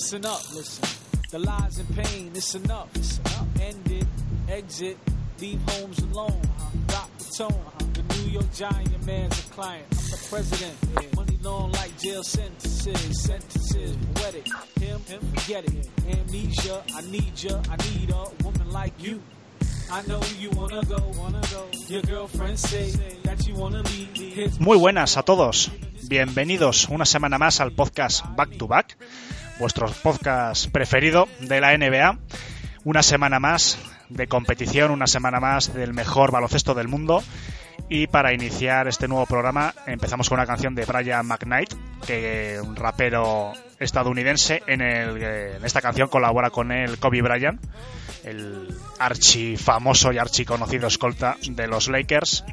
Listen up, listen. The lies and pain, it's enough. It's enough. End it, exit, leave homes alone. Drop the tone. The New York Giant man's a client. I'm the president. Yeah. Money long like jail sentences. Sentences, poetic. Him, him, forget it. Amnesia, I need ya. I need a woman like you. I know you wanna go, wanna go. Your girlfriend say that you wanna leave. Muy buenas a todos. Bienvenidos una semana más al podcast Back to Back, vuestro podcast preferido de la NBA. Una semana más de competición, una semana más del mejor baloncesto del mundo. Y para iniciar este nuevo programa empezamos con una canción de Brian McKnight, que un rapero estadounidense. En, el, en esta canción colabora con él Kobe Bryant, el archi famoso y archi conocido escolta de los Lakers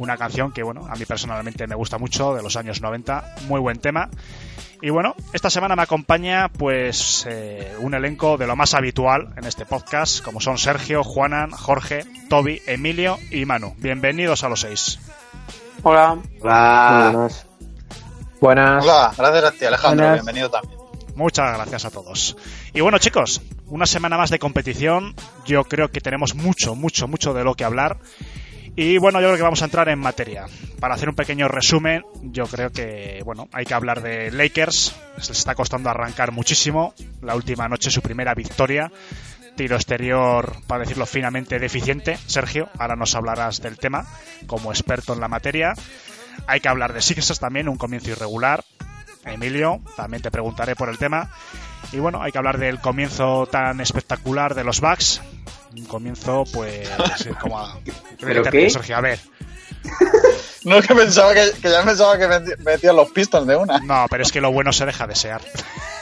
una canción que, bueno, a mí personalmente me gusta mucho, de los años 90, muy buen tema. Y bueno, esta semana me acompaña pues eh, un elenco de lo más habitual en este podcast, como son Sergio, Juanan, Jorge, Toby, Emilio y Manu. Bienvenidos a los seis. Hola. Hola. Buenas. Buenas. Hola, gracias a ti Alejandro, Buenas. bienvenido también. Muchas gracias a todos. Y bueno, chicos, una semana más de competición. Yo creo que tenemos mucho, mucho, mucho de lo que hablar. Y bueno, yo creo que vamos a entrar en materia. Para hacer un pequeño resumen, yo creo que, bueno, hay que hablar de Lakers. Se les está costando arrancar muchísimo. La última noche su primera victoria. Tiro exterior, para decirlo finamente, deficiente. Sergio, ahora nos hablarás del tema como experto en la materia. Hay que hablar de Sixers también, un comienzo irregular. Emilio, también te preguntaré por el tema. Y bueno, hay que hablar del comienzo tan espectacular de los Bucks. Un comienzo, pues, como a... ¿Pero qué? Sergio, a ver. No es que pensaba que, que ya pensaba que metían los Pistons de una. No, pero es que lo bueno se deja desear.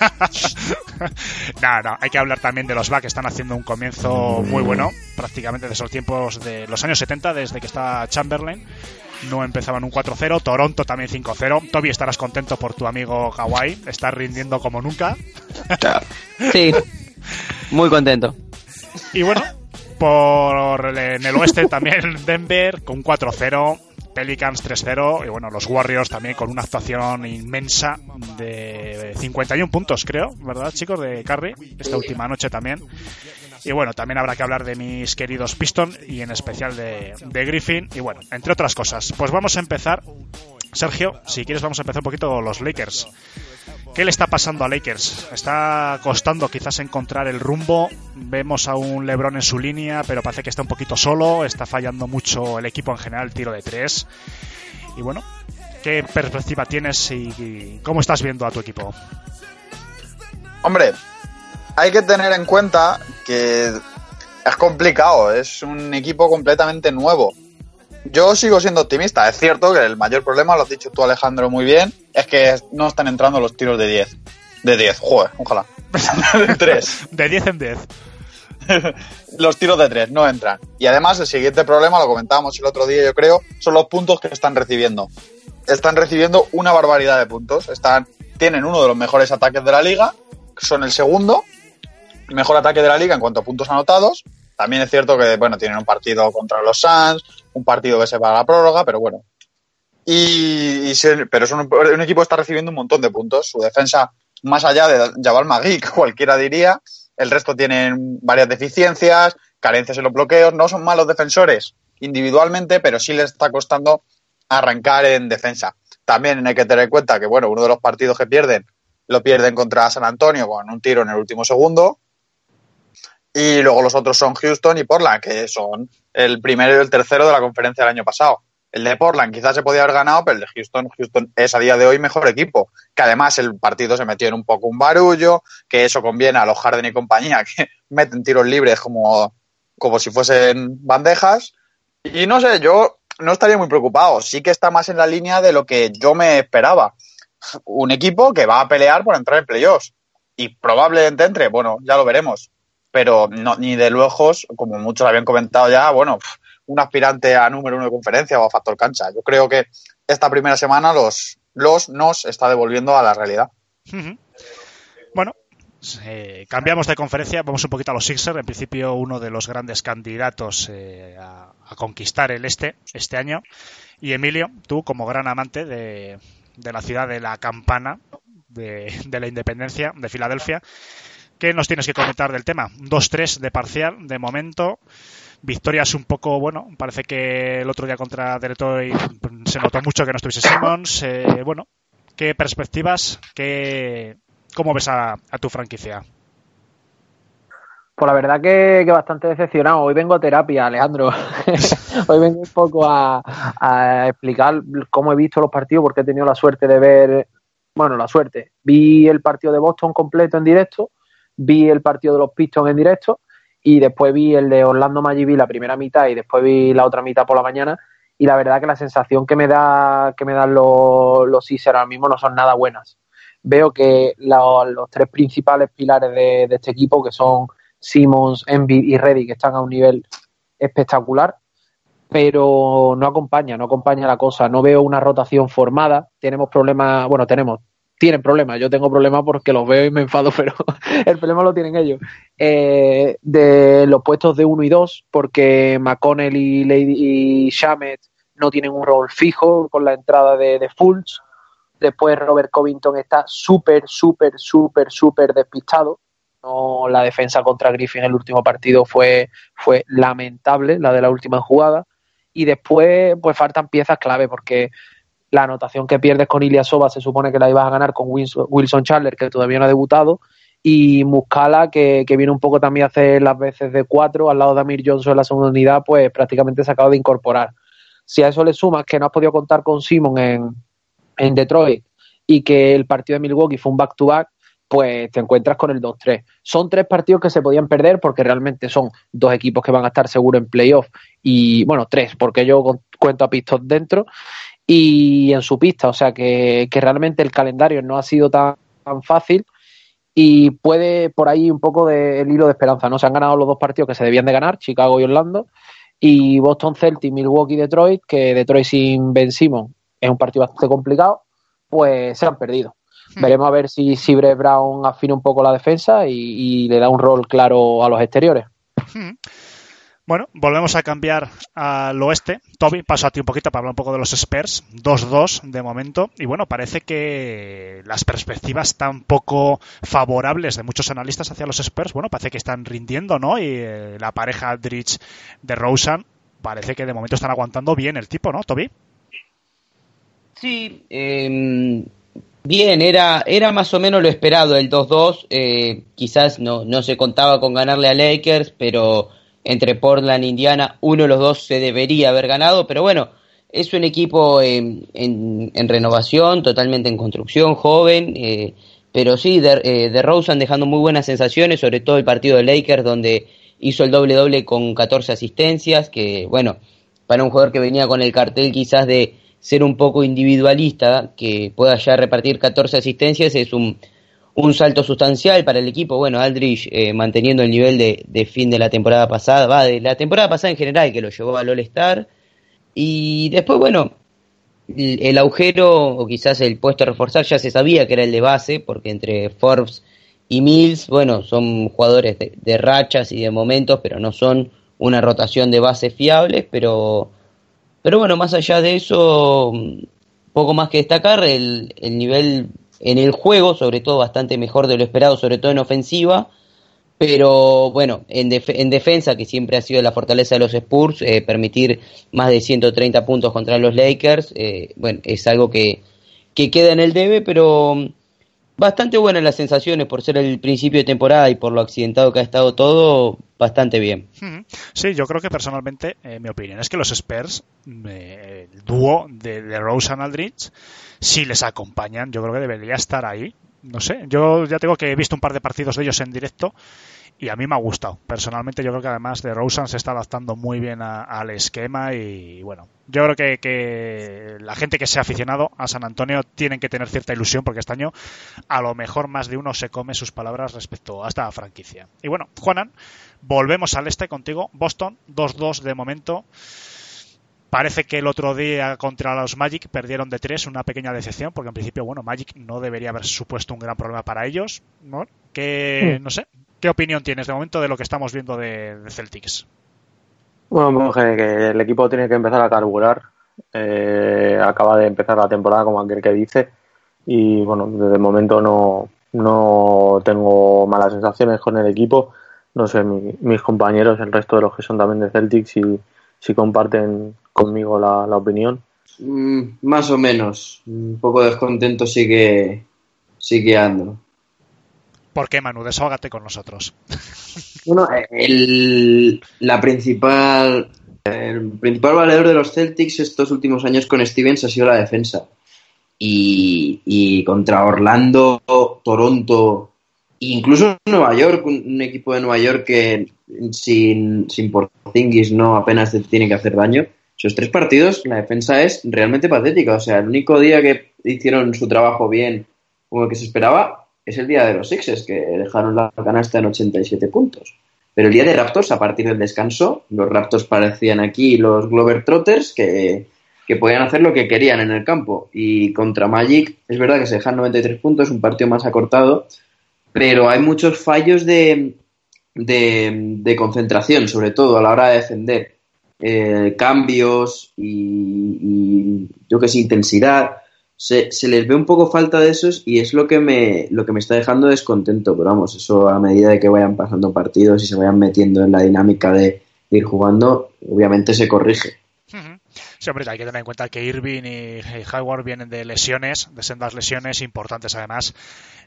no, no, hay que hablar también de los Bucks, que están haciendo un comienzo muy bueno, prácticamente desde los tiempos de los años 70, desde que está Chamberlain. No empezaban un 4-0, Toronto también 5-0. Toby, estarás contento por tu amigo Kawhi, está rindiendo como nunca. Sí. Muy contento. Y bueno, por en el oeste también Denver con 4-0, Pelicans 3-0 y bueno, los Warriors también con una actuación inmensa de 51 puntos, creo, ¿verdad, chicos? De Curry, esta última noche también. Y bueno, también habrá que hablar de mis queridos Pistons y en especial de Griffin y bueno, entre otras cosas. Pues vamos a empezar. Sergio, si quieres vamos a empezar un poquito los Lakers. ¿Qué le está pasando a Lakers? Está costando quizás encontrar el rumbo. Vemos a un LeBron en su línea, pero parece que está un poquito solo. Está fallando mucho el equipo en general, tiro de tres. Y bueno, ¿qué perspectiva tienes y cómo estás viendo a tu equipo? Hombre, hay que tener en cuenta que es complicado, es un equipo completamente nuevo. Yo sigo siendo optimista, es cierto que el mayor problema, lo has dicho tú Alejandro muy bien, es que no están entrando los tiros de 10. De 10, joder, ojalá. de 3. De 10 en 10. los tiros de 3 no entran. Y además el siguiente problema, lo comentábamos el otro día yo creo, son los puntos que están recibiendo. Están recibiendo una barbaridad de puntos. Están, tienen uno de los mejores ataques de la liga, son el segundo mejor ataque de la liga en cuanto a puntos anotados. También es cierto que, bueno, tienen un partido contra los Suns, un partido que se va a la prórroga, pero bueno. Y, se- pero es un, un equipo que está recibiendo un montón de puntos. Su defensa, más allá de Jabal Magui, que cualquiera diría, el resto tienen varias deficiencias, carencias en los bloqueos. No son malos defensores individualmente, pero sí les está costando arrancar en defensa. También hay que tener en cuenta que, bueno, uno de los partidos que pierden lo pierden contra San Antonio con un tiro en el último segundo. Y luego los otros son Houston y Portland, que son el primero y el tercero de la conferencia del año pasado. El de Portland quizás se podía haber ganado, pero el de Houston, Houston es a día de hoy mejor equipo. Que además el partido se metió en un poco un barullo, que eso conviene a los Harden y compañía, que meten tiros libres como, como si fuesen bandejas. Y no sé, yo no estaría muy preocupado. Sí que está más en la línea de lo que yo me esperaba. Un equipo que va a pelear por entrar en playoffs. Y probablemente entre, bueno, ya lo veremos. Pero no, ni de lejos, como muchos habían comentado ya, bueno, un aspirante a número uno de conferencia o a factor cancha. Yo creo que esta primera semana los, los nos está devolviendo a la realidad. Bueno, eh, cambiamos de conferencia, vamos un poquito a los Sixers. En principio, uno de los grandes candidatos eh, a, conquistar el este este año. Y Emilio, tú como gran amante de, la ciudad de la campana, de, la independencia de Filadelfia, ¿qué nos tienes que comentar del tema? 2-3 de parcial, de momento. Victorias un poco, bueno, parece que el otro día contra Detroit se notó mucho que no estuviese Simmons. Eh, bueno, ¿qué perspectivas, qué ¿Cómo ves a, tu franquicia? Pues la verdad que, bastante decepcionado. Hoy vengo a terapia, Alejandro. Hoy vengo un poco a, explicar cómo he visto los partidos, porque he tenido la suerte de ver, bueno, la suerte. Vi el partido de Boston completo en directo, vi el partido de los Pistons en directo y después vi el de Orlando Magic la primera mitad y después vi la otra mitad por la mañana y la verdad que la sensación que me da que me dan los, los ahora mismo no son nada buenas veo que los tres principales pilares de, este equipo, que son Simmons, Envy y Reddy, que están a un nivel espectacular, pero no acompaña, no acompaña la cosa. No veo una rotación formada. Tenemos problemas, bueno, tenemos, tienen problemas. Yo tengo problemas porque los veo y me enfado, pero el problema lo tienen ellos. Eh, de los puestos de uno y dos, porque McConnell y, Lady, y Shamet no tienen un rol fijo con la entrada de, de Fultz. Después Robert Covington está súper, súper, súper, súper despistado. No, la defensa contra Griffin en el último partido fue, fue lamentable, la de la última jugada. Y después, pues faltan piezas clave, porque la anotación que pierdes con Soba se supone que la ibas a ganar con Wilson Chandler, que todavía no ha debutado, y Muscala, que, viene un poco también a hacer las veces de cuatro, al lado de Amir Johnson en la segunda unidad, pues prácticamente se acaba de incorporar. Si a eso le sumas que no has podido contar con Simon en, en Detroit y que el partido de Milwaukee fue un back-to-back, pues te encuentras con el 2-3. Son tres partidos que se podían perder porque realmente son dos equipos que van a estar seguros en playoff y, bueno, tres, porque yo cuento a Pistons dentro y en su pista, o sea que, realmente el calendario no ha sido tan, fácil y puede por ahí un poco de, el hilo de esperanza, ¿no? Se han ganado los dos partidos que se debían de ganar, Chicago y Orlando, y Boston Celtics, Milwaukee y Detroit, que Detroit sin Ben Simon es un partido bastante complicado, pues se han perdido. Hmm. Veremos a ver si, si Brown afina un poco la defensa y, le da un rol claro a los exteriores. Hmm. Bueno, volvemos a cambiar al oeste. Toby, paso a ti un poquito para hablar un poco de los Spurs. 2-2 de momento. Y bueno, parece que las perspectivas tan poco favorables de muchos analistas hacia los Spurs, bueno, parece que están rindiendo, ¿no? Y eh, la pareja Aldrich de Rosen parece que de momento están aguantando bien el tipo, ¿no, Toby? Sí, em, bien, era, era más o menos lo esperado el 2-2. Eh, quizás no, no se contaba con ganarle a Lakers, pero entre Portland e Indiana, uno de los dos se debería haber ganado. Pero bueno, es un equipo en, en, renovación, totalmente en construcción, joven. Eh, pero sí, de, eh, de Rosen dejando muy buenas sensaciones, sobre todo el partido de Lakers, donde hizo el doble-doble con 14 asistencias, que bueno, para un jugador que venía con el cartel quizás de ser un poco individualista, que pueda ya repartir 14 asistencias, es un, un salto sustancial para el equipo. Bueno, Aldrich eh, manteniendo el nivel de, fin de la temporada pasada, va, de la temporada pasada en general, que lo llevó al All-Star. Y después, bueno, el, agujero, o quizás el puesto a reforzar, ya se sabía que era el de base, porque entre Forbes y Mills, bueno, son jugadores de, de rachas y de momentos, pero no son una rotación de base fiables, pero pero bueno, más allá de eso, poco más que destacar, el, el nivel en el juego, sobre todo bastante mejor de lo esperado, sobre todo en ofensiva, pero bueno, en, en defensa, que siempre ha sido la fortaleza de los Spurs, eh, permitir más de 130 puntos contra los Lakers, eh, bueno, es algo que, que queda en el debe, pero bastante buenas las sensaciones por ser el principio de temporada y por lo accidentado que ha estado todo, bastante bien. Sí, yo creo que personalmente, eh, mi opinión es que los Spurs, eh, el dúo de, de Rose and Aldridge, si les acompañan, yo creo que debería estar ahí. No sé, yo ya tengo que he visto un par de partidos de ellos en directo y a mí me ha gustado. Personalmente yo creo que además de Rosen se está adaptando muy bien al esquema y bueno, yo creo que, que, la gente que se ha aficionado a San Antonio tienen que tener cierta ilusión porque este año a lo mejor más de uno se come sus palabras respecto a esta franquicia. Y bueno, Juanan, volvemos al este contigo. Boston, 2-2 de momento. Parece que el otro día contra los Magic perdieron de 3, una pequeña decepción, porque en principio, bueno, Magic no debería haber supuesto un gran problema para ellos, ¿no? Que, no sé, ¿Qué opinión tienes de momento de lo que estamos viendo de, Celtics? Bueno, pues que el equipo tiene que empezar a carburar. Eh, acaba de empezar la temporada, como aquel que dice. Y bueno, desde el momento no, no tengo malas sensaciones con el equipo. No sé, mis compañeros, el resto de los que son también de Celtics, si, si comparten conmigo la, opinión. Mm, más o menos. Un poco descontento sigue, sigue ando. ¿Por qué, Manu? Desahógate con nosotros. Bueno, el, la principal, el principal valedor de los Celtics estos últimos años con Stevens ha sido la defensa. Y, contra Orlando, Toronto, incluso Nueva York, un, equipo de Nueva York que sin, sin Porzingis no apenas tiene que hacer daño. Esos tres partidos, la defensa es realmente patética. O sea, el único día que hicieron su trabajo bien, como el que se esperaba, es el día de los Sixers, que dejaron la canasta en 87 puntos. Pero el día de Raptors, a partir del descanso, los Raptors parecían aquí los Glover Trotters que, podían hacer lo que querían en el campo. Y contra Magic, es verdad que se dejan 93 puntos, un partido más acortado, pero hay muchos fallos de, de, concentración, sobre todo a la hora de defender. Eh, cambios y, y, yo que sé, intensidad se, se, les ve un poco falta de esos y es lo que me lo que me está dejando descontento pero vamos eso a medida de que vayan pasando partidos y se vayan metiendo en la dinámica de ir jugando obviamente se corrige Sí, hombre, hay que tener en cuenta que Irving y Howard vienen de lesiones, de sendas lesiones importantes además,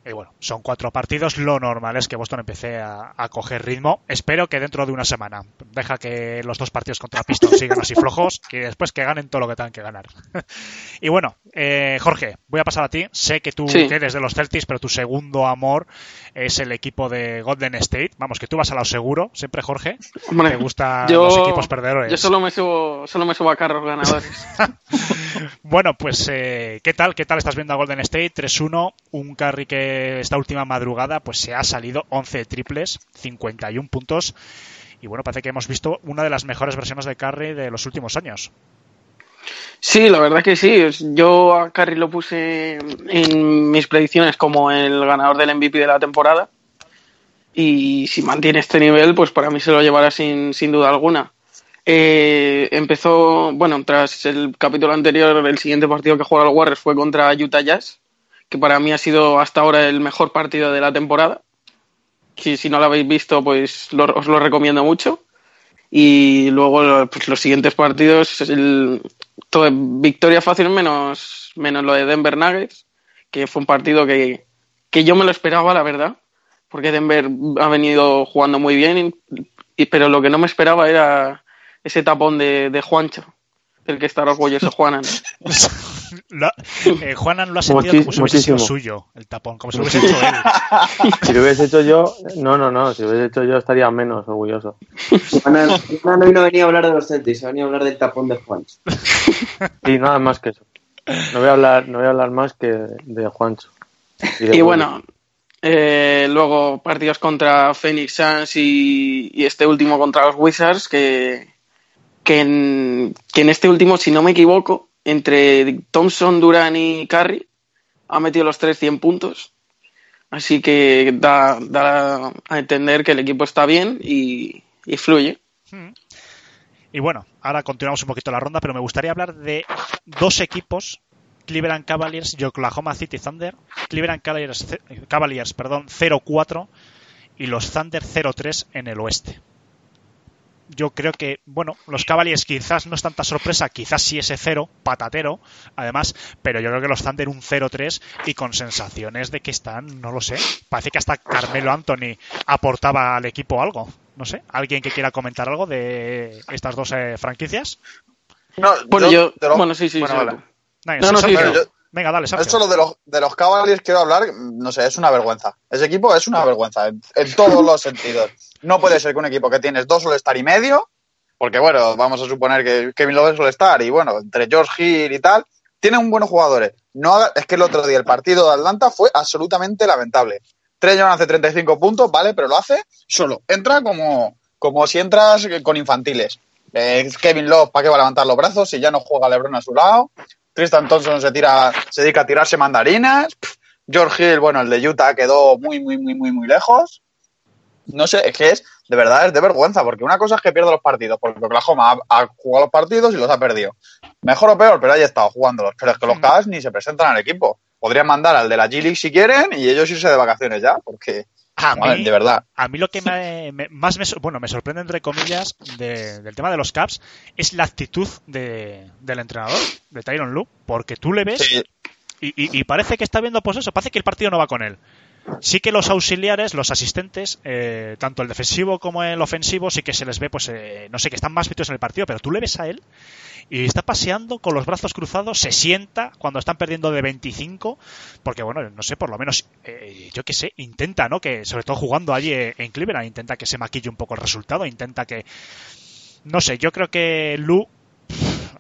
y bueno, son cuatro partidos. Lo normal es que Boston empiece a, coger ritmo. Espero que dentro de una semana. Deja que los dos partidos contra Pistons sigan así flojos, que después que ganen todo lo que tengan que ganar. y bueno, eh, Jorge, voy a pasar a ti. Sé que tú eres de los Celtics, pero tu segundo amor es el equipo de Golden State. Vamos, que tú vas a lo seguro, siempre, Jorge. Te gustan los equipos perdedores. Yo solo me subo, solo me subo a carros ganadores. bueno, pues, eh, ¿qué tal? ¿Qué tal estás viendo a Golden State? 3-1, un carry que esta última madrugada pues se ha salido 11 triples, 51 puntos y bueno, parece que hemos visto una de las mejores versiones de Curry de los últimos años. Sí, la verdad que sí. Yo a Curry lo puse en mis predicciones como el ganador del MVP de la temporada. Y si mantiene este nivel, pues para mí se lo llevará sin, sin duda alguna. Eh, empezó, bueno, tras el capítulo anterior, el siguiente partido que jugó el Warriors fue contra Utah Jazz que para mí ha sido hasta ahora el mejor partido de la temporada. Si, si no lo habéis visto, pues os lo recomiendo mucho. Y luego pues, los siguientes partidos, el, todo, victoria fácil menos, menos lo de Denver Nuggets, que fue un partido que, que yo me lo esperaba, la verdad, porque Denver ha venido jugando muy bien, y, pero lo que no me esperaba era ese tapón de, de Juancho, el que está orgulloso Juanan. eh, Juanan lo ha sentido como si hubiese sido suyo, el tapón, como si lo hubiese hecho él. Si lo hubiese hecho yo, no, no, no, si lo hubiese hecho yo estaría menos orgulloso. Juanan, no venía a hablar de los Celtics, venía a hablar del tapón de Juancho. Y nada más que eso. No voy a hablar, no voy a hablar más que de Juancho. Y, bueno, eh, luego partidos contra Phoenix Suns y, y, este último contra los Wizards, que, que, en, que en este último, si no me equivoco, entre Thompson, Duran y Curry ha metido los tres 100 puntos. Así que da, a entender que el equipo está bien y, fluye. Hmm. Y bueno, ahora continuamos un poquito la ronda, pero me gustaría hablar de dos equipos, Cleveland Cavaliers y Oklahoma City Thunder. Cleveland Cavaliers, Cavaliers perdón, 0-4 y los Thunder 0-3 en el oeste yo creo que, bueno, los Cavaliers quizás no es tanta sorpresa, quizás sí ese cero, patatero, además, pero yo creo que los Thunder un 0-3 y con sensaciones de que están, no lo sé, parece que hasta Carmelo Anthony aportaba al equipo algo. No sé, ¿alguien que quiera comentar algo de estas dos eh, franquicias? No, bueno, yo, bueno, sí, sí, bueno, No, no, sí, Venga, dale, Sergio. Eso lo de los, de los Cavaliers quiero hablar, no sé, es una vergüenza. Ese equipo es una vergüenza en, todos los sentidos. No puede ser que un equipo que tienes dos All-Star y medio, porque bueno, vamos a suponer que Kevin Love es All-Star y bueno, entre George Hill y tal, tienen buenos jugadores. No, haga- es que el otro día el partido de Atlanta fue absolutamente lamentable. Trey Young hace 35 puntos, ¿vale? Pero lo hace solo. Entra como, como si entras con infantiles. Eh, Kevin Love, ¿para qué va a levantar los brazos si ya no juega LeBron a su lado? Tristan Thompson se tira, se dedica a tirarse mandarinas. George Hill, bueno, el de Utah quedó muy, muy, muy, muy, muy lejos. No sé, es que es, de verdad, es de vergüenza, porque una cosa es que pierde los partidos, porque Oklahoma ha, ha jugado los partidos y los ha perdido. Mejor o peor, pero ahí ha estado jugándolos. Pero es que los Cavs ni se presentan al equipo. Podrían mandar al de la G-League si quieren y ellos irse de vacaciones ya, porque, A mí, de verdad. a mí lo que me- me- más me, bueno, me sorprende, entre comillas, de- del tema de los Caps es la actitud de- del entrenador, de Tyron Lue, porque tú le ves Sí, y, y- y parece que está viendo, pues eso, parece que el partido no va con él. Sí que los auxiliares, los asistentes, eh, tanto el defensivo como el ofensivo, sí que se les ve, pues, eh, no sé, que están más metidos en el partido, pero tú le ves a él y está paseando con los brazos cruzados, se sienta cuando están perdiendo de 25, porque bueno, no sé, por lo menos, eh, yo qué sé, intenta, ¿no? Que sobre todo jugando allí eh, en Cleveland, intenta que se maquille un poco el resultado, intenta que, no sé, yo creo que Lu,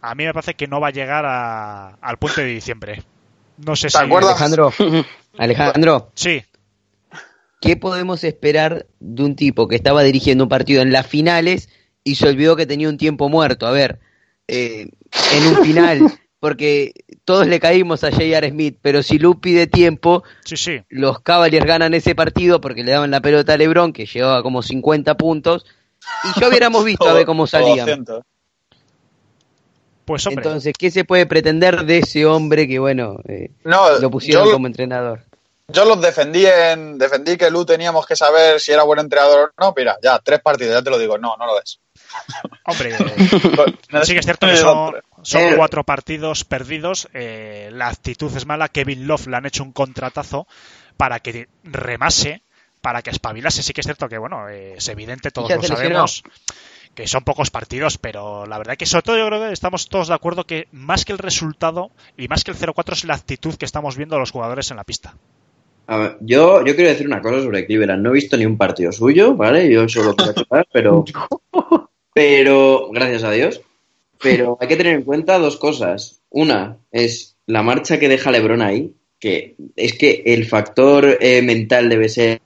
a mí me parece que no va a llegar a- al puente de diciembre. No sé ¿Te si... acuerdas? Alejandro, Alejandro, Sí, ¿qué podemos esperar de un tipo que estaba dirigiendo un partido en las finales y se olvidó que tenía un tiempo muerto? A ver, eh, en un final, porque todos le caímos a J.R. Smith, pero si Lu pide tiempo, sí, sí. los Cavaliers ganan ese partido porque le daban la pelota a LeBron, que llevaba como 50 puntos, y ya hubiéramos visto a ver cómo salían. 200. Pues hombre, Entonces, ¿qué se puede pretender de ese hombre que, bueno, eh, No, lo pusieron yo- como entrenador? Yo los defendí en, defendí que Lu teníamos que saber si era buen entrenador o no. Mira, ya, tres partidos, ya te lo digo. No, no lo es. hombre, sí que es cierto que son, son Eh. cuatro partidos perdidos. eh, la actitud es mala. Kevin Love le han hecho un contratazo para que remase, para que espabilase. Sí que es cierto que, bueno, eh, es evidente, todos lo sabemos, que son pocos partidos, pero la verdad que sobre todo yo creo que estamos todos de acuerdo que más que el resultado y más que el 0-4 es la actitud que estamos viendo los jugadores en la pista. A ver, yo, yo quiero decir una cosa sobre Cleveland. No he visto ni un partido suyo, ¿vale? Yo solo quiero aclarar, pero. Pero, gracias a Dios. Pero hay que tener en cuenta dos cosas. Una es la marcha que deja LeBron ahí, que es que el factor eh, mental debe ser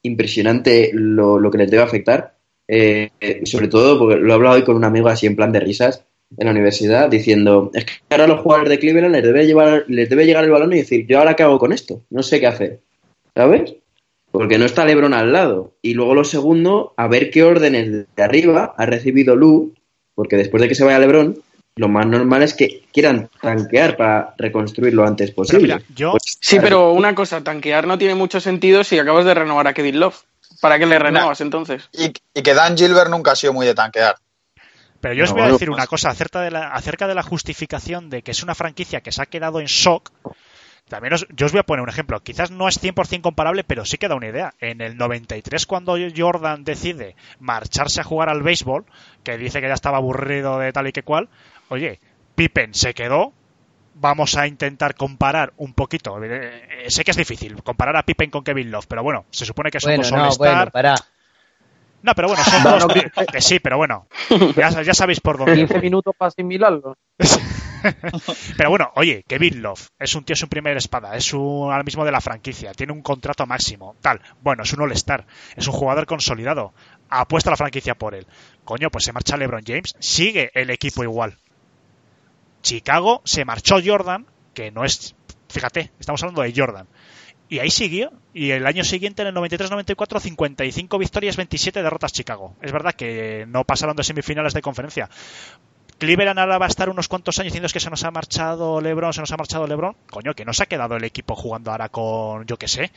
impresionante lo, lo que les debe afectar. Eh, sobre todo, porque lo he hablado hoy con un amigo así en plan de risas en la universidad, diciendo, es que ahora a los jugadores de Cleveland les debe, llevar, les debe llegar el balón y decir, yo ahora qué hago con esto, no sé qué hacer, ¿sabes? Porque no está Lebron al lado. Y luego lo segundo, a ver qué órdenes de arriba ha recibido Lu, porque después de que se vaya Lebron, lo más normal es que quieran tanquear para reconstruir lo antes Pero posible. mira, yo, Pues, Sí, pero una cosa, tanquear no tiene mucho sentido si acabas de renovar a Kevin Love. ¿Para qué le renovas entonces? Y, y que Dan Gilbert nunca ha sido muy de tanquear. Pero yo os voy a decir una cosa acerca de, la, acerca de la justificación de que es una franquicia que se ha quedado en shock. También os, yo os voy a poner un ejemplo. Quizás no es 100% comparable, pero sí que da una idea. En el 93, cuando Jordan decide marcharse a jugar al béisbol, que dice que ya estaba aburrido de tal y que cual, oye, Pippen se quedó. Vamos a intentar comparar un poquito. Eh, sé que es difícil comparar a Pippen con Kevin Love, pero bueno, se supone que son Bueno, dos no, All-Star. bueno. No, pero bueno, son dos. que sí, pero bueno, ya, ya sabéis por dónde. 15 voy. minutos para asimilarlo. Pero bueno, oye, Kevin Love es un tío, es un primer espada, es un ahora mismo de la franquicia, tiene un contrato máximo, tal. Bueno, es un All-Star, es un jugador consolidado, apuesta la franquicia por él. Coño, pues se marcha LeBron James, sigue el equipo igual. Chicago se marchó Jordan, que no es, fíjate, estamos hablando de Jordan. Y ahí siguió, y el año siguiente, en el 93-94, 55 victorias, 27 derrotas Chicago. Es verdad que no pasaron de semifinales de conferencia. Cleveland ahora va a estar unos cuantos años diciendo es que se nos ha marchado LeBron, se nos ha marchado LeBron. Coño, que no se ha quedado el equipo jugando ahora con, yo qué sé,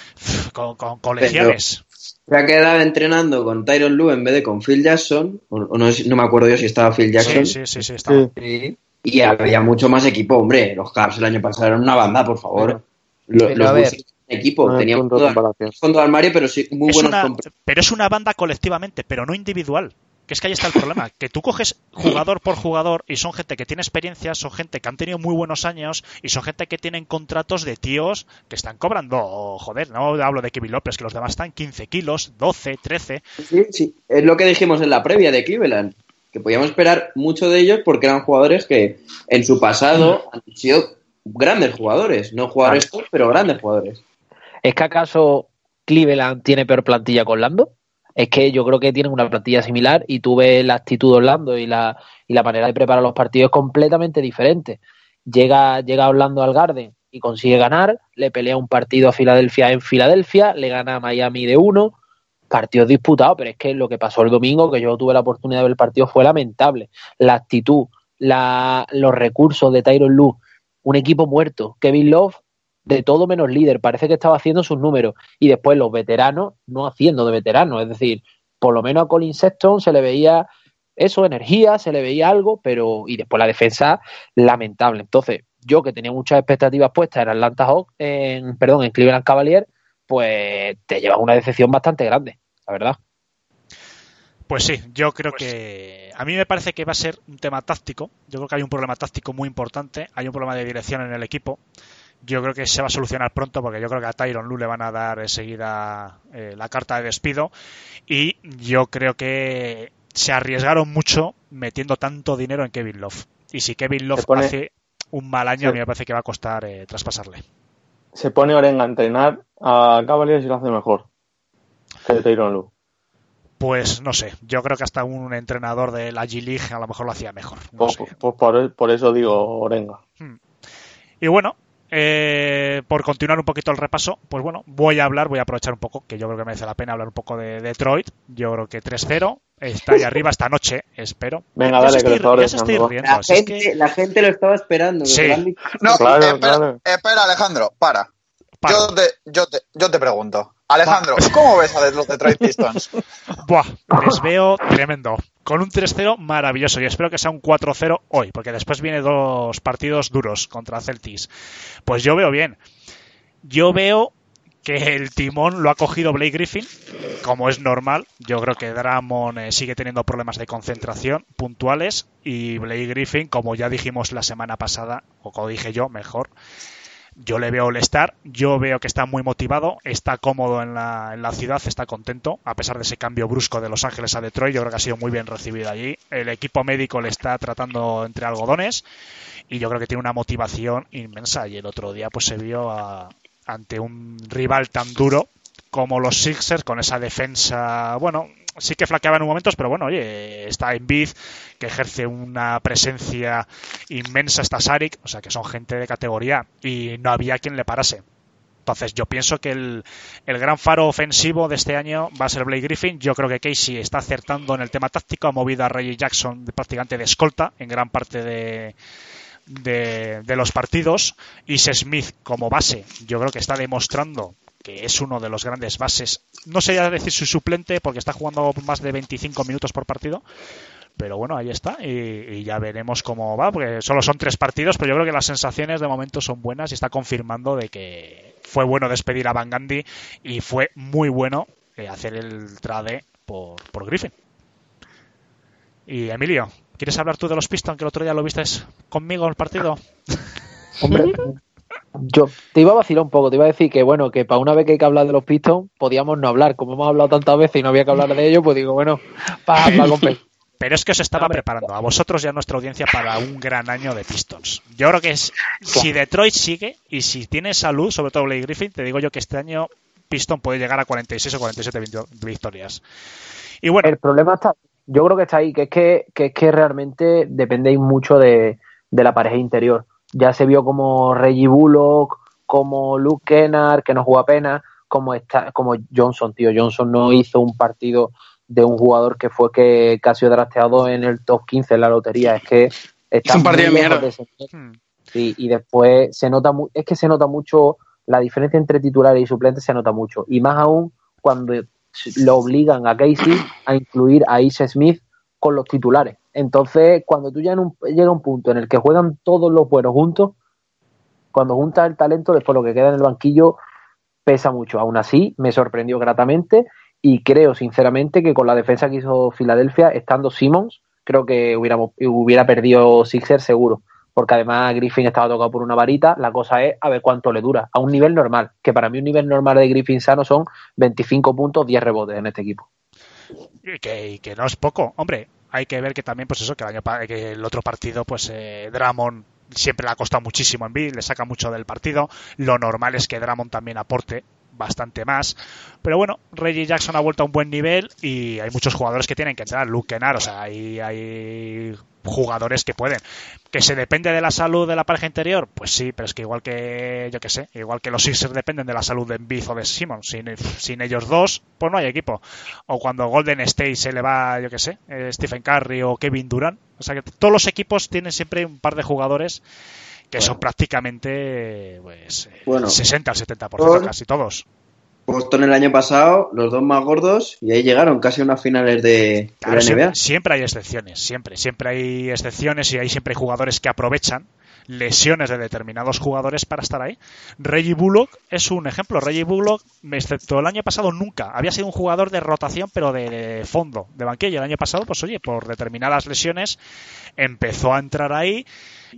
con, con colegiales. Se ha quedado entrenando con Tyron Lue en vez de con Phil Jackson, o, o no, sé- no me acuerdo yo si estaba Phil Jackson, Sí, sí, sí, sí, está. Sí. y había mucho más equipo, hombre, los Cavs el año pasado eran una banda, por favor. Lo- Pero los a ver. Equipo, No tenían de comparación. fondo de armario, pero sí muy Es buenos una- pero es una banda colectivamente, pero no individual. que es que ahí está el problema, que tú coges jugador por jugador y son gente que tiene experiencia, son gente que han tenido muy buenos años y son gente que tienen contratos de tíos que están cobrando, joder, no hablo de Kevin López, que los demás están 15 kilos, 12, 13. Sí, sí, es lo que dijimos en la previa de Cleveland, que podíamos esperar mucho de ellos porque eran jugadores que en su pasado han sido grandes jugadores, no jugadores top, pero grandes jugadores. ¿Es que acaso Cleveland tiene peor plantilla con Lando? Es que yo creo que tienen una plantilla similar y tú ves la actitud de Orlando y la, y la manera de preparar los partidos es completamente diferente. Llega, llega Orlando al Garden y consigue ganar, le pelea un partido a Filadelfia en Filadelfia, le gana a Miami de uno, partidos disputados, pero es que lo que pasó el domingo, que yo tuve la oportunidad de ver el partido, fue lamentable. La actitud, la, los recursos de Tyron Lue, un equipo muerto. Kevin Love, de todo menos líder, parece que estaba haciendo sus números. Y después los veteranos, no haciendo de veteranos, es decir, por lo menos a Colin Sexton se le veía eso, energía, se le veía algo, pero. Y después la defensa, lamentable. Entonces, yo que tenía muchas expectativas puestas en Atlanta Hawks, en, perdón, en Cleveland Cavaliers, pues te llevas una decepción bastante grande, la verdad. Pues sí, yo creo que a mí me parece que va a ser un tema táctico. Yo creo que hay un problema táctico muy importante, hay un problema de dirección en el equipo. Yo creo que se va a solucionar pronto porque yo creo que a Tyron Lue le van a dar enseguida eh, la carta de despido y yo creo que se arriesgaron mucho metiendo tanto dinero en Kevin Love. Y si Kevin Love pone- hace un mal año, a mí me parece que va a costar eh, traspasarle. Se pone Orenga a entrenar a Cavaliers y lo hace mejor que Tyron Lue. Pues no sé, yo creo que hasta un entrenador de la G-League a lo mejor lo hacía mejor. No Pues, sé. pues por, por eso digo Orenga. Y bueno, eh, por continuar un poquito el repaso, pues bueno, voy a hablar, voy a aprovechar un poco, que yo creo que merece la pena hablar un poco de Detroit. Yo creo que 3-0 está ahí arriba esta noche, espero. Venga, dale, que lo estoy- estaba ya se estoy riendo. La gente, que- la gente lo estaba esperando. Sí. No, Claro, espera, claro. espera, Alejandro, para. Paro. Yo te, yo, te, yo te pregunto. Alejandro, ¿cómo ves a los Detroit Pistons? Buah, les veo tremendo. Con un 3-0 maravilloso y espero que sea un 4-0 hoy, porque después viene dos partidos duros contra Celtics. Pues yo veo bien. Yo veo que el timón lo ha cogido Blake Griffin, como es normal. Yo creo que Dramon eh, sigue teniendo problemas de concentración puntuales y Blake Griffin, como ya dijimos la semana pasada, o como dije yo, mejor, yo le veo All-Star, yo veo que está muy motivado, está cómodo en la, en la ciudad, está contento, a pesar de ese cambio brusco de Los Ángeles a Detroit, yo creo que ha sido muy bien recibido allí. El equipo médico le está tratando entre algodones y yo creo que tiene una motivación inmensa. Y el otro día pues se vio a- ante un rival tan duro como los Sixers, con esa defensa, bueno, sí que flaqueaban en momentos, pero bueno, oye, está Embiid, que ejerce una presencia inmensa, está Saric, o sea que son gente de categoría y no había quien le parase. Entonces yo pienso que el, el gran faro ofensivo de este año va a ser Blake Griffin. Yo creo que Casey está acertando en el tema táctico, ha movido a Reggie Jackson de- prácticamente de escolta en gran parte de, de los partidos. Y Smith como base, yo creo que está demostrando que es uno de los grandes bases. No sé ya decir su suplente porque está jugando más de 25 minutos por partido. Pero bueno, ahí está y, y ya veremos cómo va, porque solo son tres partidos, pero yo creo que las sensaciones de momento son buenas y está confirmando de que fue bueno despedir a Van Gandhi y fue muy bueno eh, hacer el trade por, por Griffin. Y Emilio, ¿quieres hablar tú de los Pistons que el otro día lo viste conmigo el partido? Hombre, yo te iba a vacilar un poco, te iba a decir que bueno, que para una vez que hay que hablar de los Pistons, podíamos no hablar. Como hemos hablado tantas veces y no había que hablar de ellos, pues digo, bueno, para compensar. Pero es que os estaba preparando a vosotros y a nuestra audiencia para un gran año de Pistons. Yo creo que es, si Detroit sigue y si tiene salud, sobre todo Blake Griffin, te digo yo que este año Piston puede llegar a 46 o 47 vi- victorias. Y bueno, El problema está, yo creo que está ahí, que es que, que, es que realmente dependéis mucho de, de la pareja interior. Ya se vio como Reggie Bullock, como Luke Kennard, que no jugó apenas, como, está, como Johnson, tío. Johnson no hizo un partido de un jugador que fue que casi drafteado en el top 15 en la lotería. Es que está Hizo un partido de mierda. hmm, Sí, y después se nota mu- es que se nota mucho la diferencia entre titulares y suplentes se nota mucho y más aún cuando lo obligan a Casey a incluir a Ish Smith con los titulares. Entonces, cuando tú ya en un, llega un punto en el que juegan todos los buenos juntos, cuando juntas el talento, después lo que queda en el banquillo pesa mucho. Aún así, me sorprendió gratamente y creo sinceramente que con la defensa que hizo Filadelfia, estando Simmons, creo que hubiéramos, hubiera perdido Sixer seguro. Porque además Griffin estaba tocado por una varita. La cosa es a ver cuánto le dura. A un nivel normal. Que para mí un nivel normal de Griffin sano son 25 puntos, 10 rebotes en este equipo. Que no es poco. Hombre, hay que ver que también, pues eso, que el, año, el otro partido, pues eh, Dramon siempre le ha costado muchísimo en B, le saca mucho del partido. Lo normal es que Dramon también aporte bastante más. Pero bueno, Reggie Jackson ha vuelto a un buen nivel y hay muchos jugadores que tienen que entrar. Luke Kennard, o sea, hay, hay jugadores que pueden. ¿Que se depende de la salud de la pareja interior? Pues sí, pero es que igual que, yo que sé, igual que los Sixers dependen de la salud de Embiid o de Simmons. Sin, sin ellos dos, pues no hay equipo. O cuando Golden State se le va, yo que sé, eh, Stephen Curry o Kevin Durant. O sea que todos los equipos tienen siempre un par de jugadores que son prácticamente pues, Bueno. 60 al 70%, Por- casi todos. Boston el año pasado, los dos más gordos, y ahí llegaron casi a unas finales de, la siempre, NBA. siempre hay excepciones, siempre, siempre hay excepciones y hay siempre hay jugadores que aprovechan lesiones de determinados jugadores para estar ahí. Reggie Bullock es un ejemplo. Reggie Bullock, excepto el año pasado, nunca había sido un jugador de rotación, pero de, de fondo, de banquillo. El año pasado, pues oye, por determinadas lesiones empezó a entrar ahí.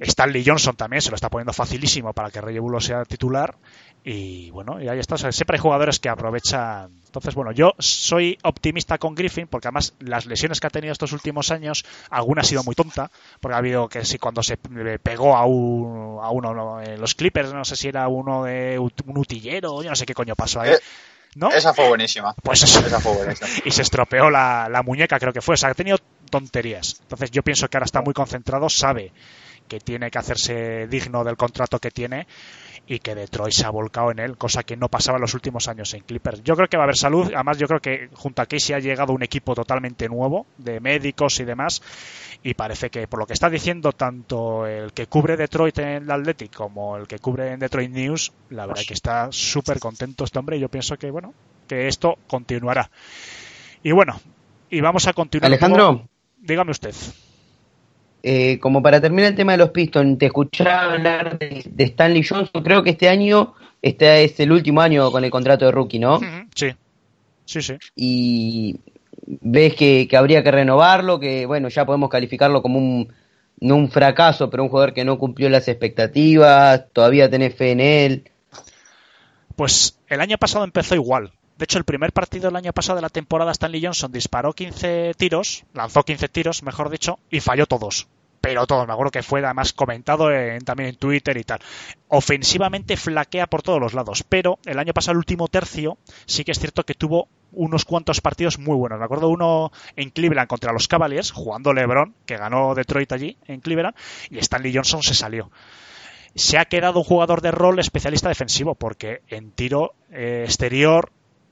Stanley Johnson también se lo está poniendo facilísimo para que Reggie Bullock sea titular. Y bueno, y ahí está. O sea, siempre hay jugadores que aprovechan. Entonces, bueno, yo soy optimista con Griffin porque además las lesiones que ha tenido estos últimos años, alguna ha sido muy tonta. Porque ha habido que si cuando se pegó a, un, a uno, ¿no? en los Clippers, no sé si era uno de un utillero, yo no sé qué coño pasó ahí. Eh, ¿No? Esa fue buenísima. Pues eso. Esa fue buenísima. y se estropeó la, la muñeca, creo que fue. O sea, ha tenido tonterías. Entonces yo pienso que ahora está muy concentrado, sabe que tiene que hacerse digno del contrato que tiene y que Detroit se ha volcado en él, cosa que no pasaba en los últimos años en Clippers. Yo creo que va a haber salud, además yo creo que junto a Casey ha llegado un equipo totalmente nuevo de médicos y demás y parece que por lo que está diciendo tanto el que cubre Detroit en el Athletic como el que cubre en Detroit News, la verdad que está súper contento este hombre y yo pienso que bueno, que esto continuará. Y bueno, y vamos a continuar. Alejandro. Dígame usted. Eh, como para terminar el tema de los Pistons, te escuchaba hablar de, de Stanley Johnson. Creo que este año, este es el último año con el contrato de rookie, ¿no? Sí, sí, sí. Y ves que, que habría que renovarlo, que bueno, ya podemos calificarlo como un, no un fracaso, pero un jugador que no cumplió las expectativas, todavía tenés fe en él. Pues el año pasado empezó igual. De hecho, el primer partido del año pasado de la temporada, Stanley Johnson disparó 15 tiros, lanzó 15 tiros, mejor dicho, y falló todos. Pero todos, me acuerdo que fue además comentado en- también en Twitter y tal. Ofensivamente flaquea por todos los lados, pero el año pasado, el último tercio, sí que es cierto que tuvo unos cuantos partidos muy buenos. Me acuerdo uno en Cleveland contra los Cavaliers, jugando LeBron, que ganó Detroit allí en Cleveland, y Stanley Johnson se salió se ha quedado un jugador de rol especialista defensivo, porque en tiro eh, exterior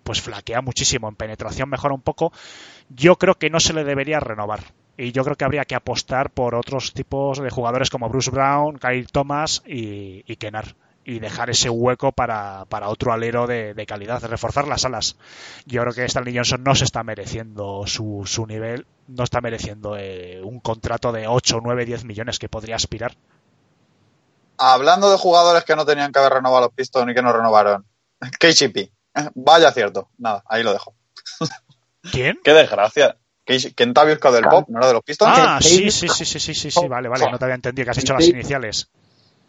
pues flaquea muchísimo, en penetración mejora un poco. Yo creo que no se le debería renovar. Y yo creo que habría que apostar por otros tipos de jugadores como Bruce Brown, Kyle Thomas y, Kennard. Y dejar ese hueco para, para otro alero de, de calidad, reforzar las alas. Yo creo que Stanley Johnson no se está mereciendo su, su nivel, no está mereciendo eh, un contrato de 8, 9, 10 millones que podría aspirar. Hablando de jugadores que no tenían que haber renovado los Pistons y que no renovaron. KCP. Vaya cierto. Nada, ahí lo dejo. ¿Quién? Qué desgracia. Casey- Kentavious Caldwell Pop, ¿no era de los Pistons? Ah, sí, sí, sí, sí, sí, sí, sí, vale, vale, no te había entendido que has hecho las iniciales.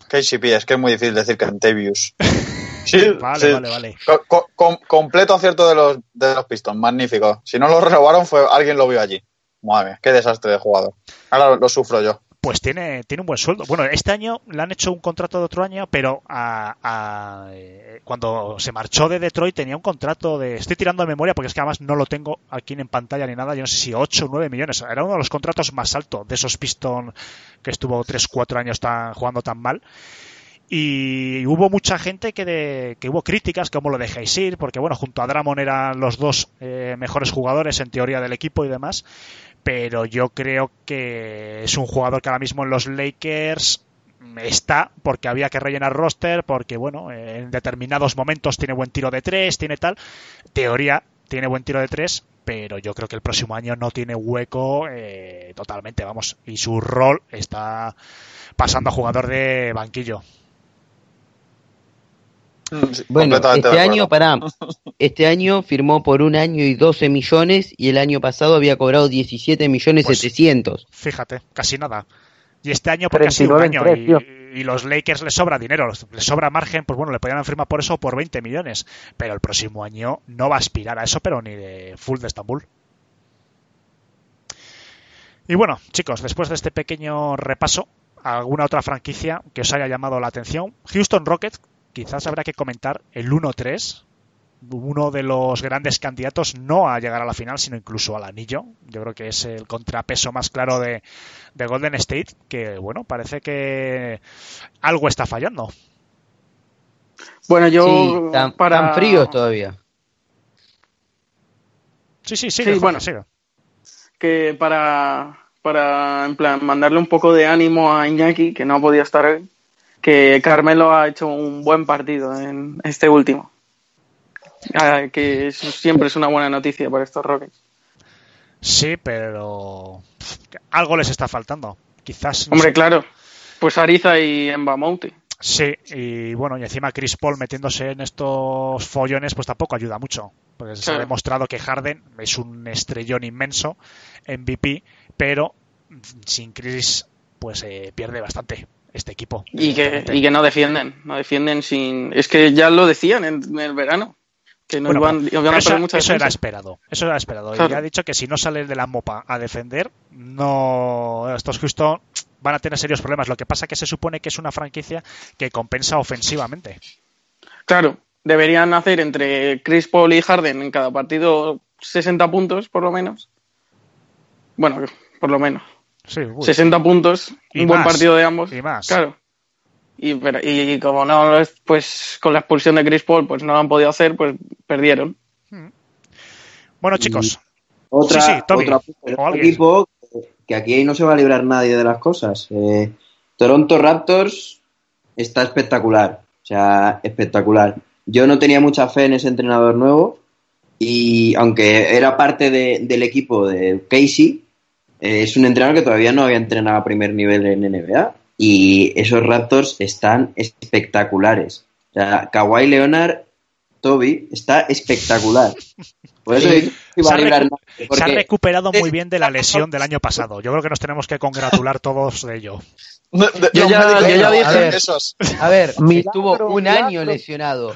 KCP, es que es muy difícil decir Kentavious. Sí, Vale, sí. vale, vale. Co- co- com- completo acierto de los, de los Pistons, magnífico. Si no lo renovaron, fue alguien lo vio allí. Madre mía, qué desastre de jugador. Ahora lo, lo sufro yo. Pues tiene, tiene un buen sueldo. Bueno, este año le han hecho un contrato de otro año, pero a- eh, cuando se marchó de Detroit tenía un contrato de... Estoy tirando de memoria porque es que además no lo tengo aquí en pantalla ni nada. Yo no sé si 8 o 9 millones. Era uno de los contratos más altos de esos Pistons que estuvo 3-4 años tan, jugando tan mal. Y hubo mucha gente que, de- que hubo críticas, como lo dejáis ir, porque bueno, junto a Dramon eran los dos eh, mejores jugadores en teoría del equipo y demás, pero yo creo que es un jugador que ahora mismo en los Lakers está porque había que rellenar roster, porque bueno, en determinados momentos tiene buen tiro de tres, tiene tal, teoría tiene buen tiro de tres, pero yo creo que el próximo año no tiene hueco eh, totalmente, vamos, y su rol está pasando a jugador de banquillo. Sí, Bueno, este año, para este año firmó por un año y 12 millones y el año pasado había cobrado 17 millones Pues- 700. Fíjate, casi nada. Y este año, porque ha sido un 39 en año y, y los Lakers les sobra dinero, les sobra margen, pues bueno, le podrían firmar por eso por 20 millones. Pero el próximo año no va a aspirar a eso, pero ni de full de Estambul. Y bueno, chicos, después de este pequeño repaso, ¿alguna otra franquicia que os haya llamado la atención? Houston Rockets, quizás habrá que comentar el 1-3. Uno de los grandes candidatos no a llegar a la final, sino incluso al anillo. Yo creo que es el contrapeso más claro de, de Golden State, que bueno, parece que algo está fallando. Bueno, yo sí, tan, para tan fríos todavía. Sí, sí, sí, Sí, bueno. que para, para en plan, mandarle un poco de ánimo a Iñaki, que no podido estar hoy, que Carmelo ha hecho un buen partido en este último. Ah, que siempre es una buena noticia para estos Rockets. Sí, pero algo les está faltando. Quizás. no Hombre, sé. claro, pues Ariza y Embamonte. Sí, y bueno, y encima Chris Paul metiéndose en estos follones, pues tampoco ayuda mucho. Porque se ha demostrado que Harden es un estrellón inmenso, MVP, pero sin Chris, pues eh, pierde bastante este equipo. Y que, y que no defienden, no defienden sin... Es que ya lo decían en, en el verano, que no Bueno, iban a eso, mucha eso era esperado. Eso era esperado. Y Claro. ha dicho que si no sales de la mopa a defender, no estos justo van a tener serios problemas. Lo que pasa que se supone que es una franquicia que compensa ofensivamente. Claro, deberían hacer entre Chris Paul y Harden en cada partido 60 puntos, por lo menos. Bueno, por lo menos. Sí, uy. 60 puntos, Y un buen partido de ambos. y más. Claro. Y, pero- y como no, lo es, pues con la expulsión de Chris Paul, pues no lo han podido hacer, pues perdieron. Bueno, chicos, Otra, Sí, sí, Toby, otra- o otro alguien. equipo que- aquí no se va a librar nadie de las cosas. Eh, Toronto Raptors está espectacular. O sea, espectacular. Yo no tenía mucha fe en ese entrenador nuevo y aunque era parte de- del equipo de Casey, es un entrenador que todavía no había entrenado a primer nivel en NBA y esos Raptors están espectaculares. O sea, Kawhi Leonard, Toby, está espectacular. Por eso Sí. Se ha se recuperado muy bien de la lesión del año pasado. Yo creo que nos tenemos que congratular todos de ello. De- Yo ya- yo ya no, dije- a ver, esos. A ver, estuvo un año lesionado.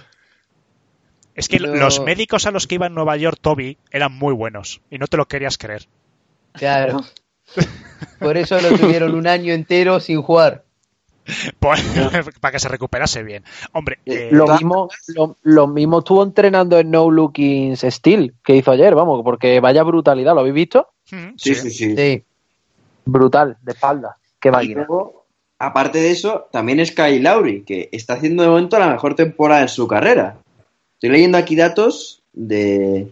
Es que Pero- los médicos a los que iba en Nueva York, Toby, eran muy buenos y no te lo querías creer. Claro. Por eso lo tuvieron un año entero sin jugar. Pues, para que se recuperase bien. Hombre, eh, Lo mismo, lo, lo mismo estuvo entrenando en No Looking Steel que hizo ayer, vamos, porque vaya brutalidad, ¿lo habéis visto? mm, Sí, sí. sí, sí. Sí. Brutal, de espalda. Qué Y máquina. luego, aparte de eso, también es Kyle Lowry, que está haciendo de momento la mejor temporada en su carrera. Estoy leyendo aquí datos de,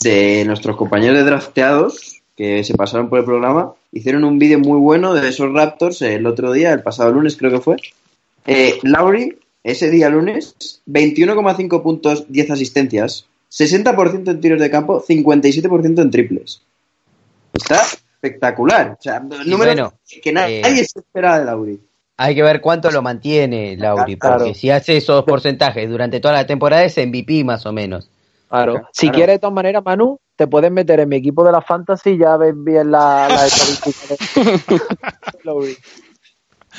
de nuestros compañeros de drafteados que se pasaron por el programa. Hicieron un vídeo muy bueno de esos Raptors el otro día, el pasado lunes creo que fue. Eh, Lowry, ese día lunes, 21,5 puntos, 10 asistencias, 60% en tiros de campo, 57% en triples. Está espectacular. O sea, números bueno, que eh, nadie se espera de Lauri. Hay que ver cuánto lo mantiene Lauri, Claro. porque si hace esos porcentajes durante toda la temporada es MVP más o menos. Claro. Si claro. quieres, de todas maneras, Manu, te puedes meter en mi equipo de la Fantasy y ya ves bien la, la estadística de.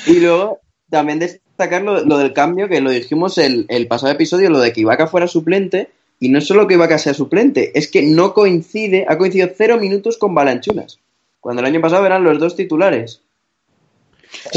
Y luego también destacar lo, lo del cambio, que lo dijimos el, el pasado episodio, lo de que Ibaka fuera suplente. Y no es solo que Ibaka sea suplente, es que no coincide, ha coincidido cero minutos con Balanchunas. Cuando el año pasado eran los dos titulares.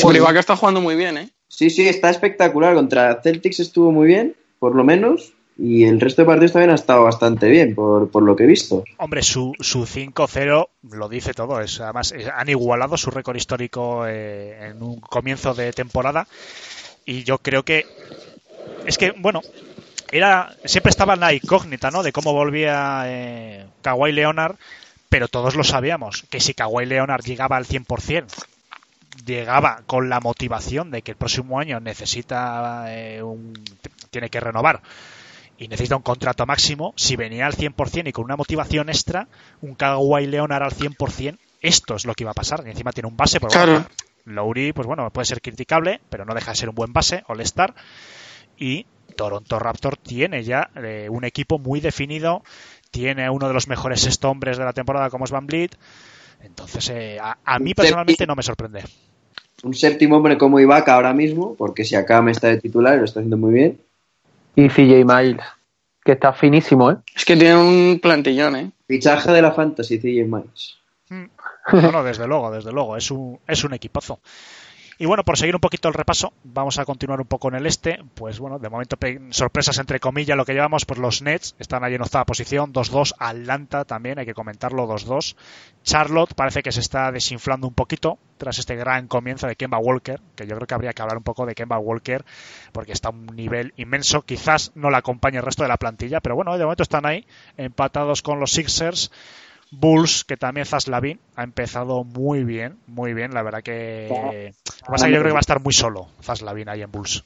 Joder, Ibaka está jugando muy bien, ¿eh? Sí, sí, está espectacular. Contra Celtics estuvo muy bien, por lo menos. Y el resto de partidos también ha estado bastante bien, por, por lo que he visto. Hombre, su, su 5-0 lo dice todo. Es, además, eh, han igualado su récord histórico eh, en un comienzo de temporada. Y yo creo que. Es que, bueno, era siempre estaba la incógnita, ¿no? De cómo volvía eh, Kawhi Leonard. Pero todos lo sabíamos. Que si Kawhi Leonard llegaba al 100%, llegaba con la motivación de que el próximo año necesita eh, un. Tiene que renovar y necesita un contrato máximo, si venía al 100% y con una motivación extra, un Kawhi Leonard al 100%, esto es lo que iba a pasar. Y encima tiene un base, pero Claro. bueno, Lowry, pues bueno, puede ser criticable, pero no deja de ser un buen base, All-Star. Y Toronto Raptor tiene ya eh, un equipo muy definido, tiene uno de los mejores sexto hombres de la temporada como es Van Vliet. Entonces, eh, a, a mí personalmente no me sorprende. Un séptimo hombre como Ibaka ahora mismo, porque si acá me está de titular y lo está haciendo muy bien. Y CJ Miles, que está finísimo, ¿eh? Es que tiene un plantillón, ¿eh? Fichaje de la Fantasy, CJ Miles. No, no, desde luego, desde luego, es un, es un equipazo. Y bueno, por seguir un poquito el repaso, vamos a continuar un poco en el este. Pues bueno, de momento sorpresas entre comillas lo que llevamos, pues los Nets están allí en octava posición, 2-2, Atlanta también, hay que comentarlo, 2-2. Charlotte parece que se está desinflando un poquito tras este gran comienzo de Kemba Walker, que yo creo que habría que hablar un poco de Kemba Walker, porque está a un nivel inmenso, quizás no le acompañe el resto de la plantilla, pero bueno, de momento están ahí, empatados con los Sixers. Bulls, que también Zaslavin ha empezado muy bien, muy bien. La verdad que. Lo que pasa es que yo creo que va a estar muy solo Zaslavin ahí en Bulls.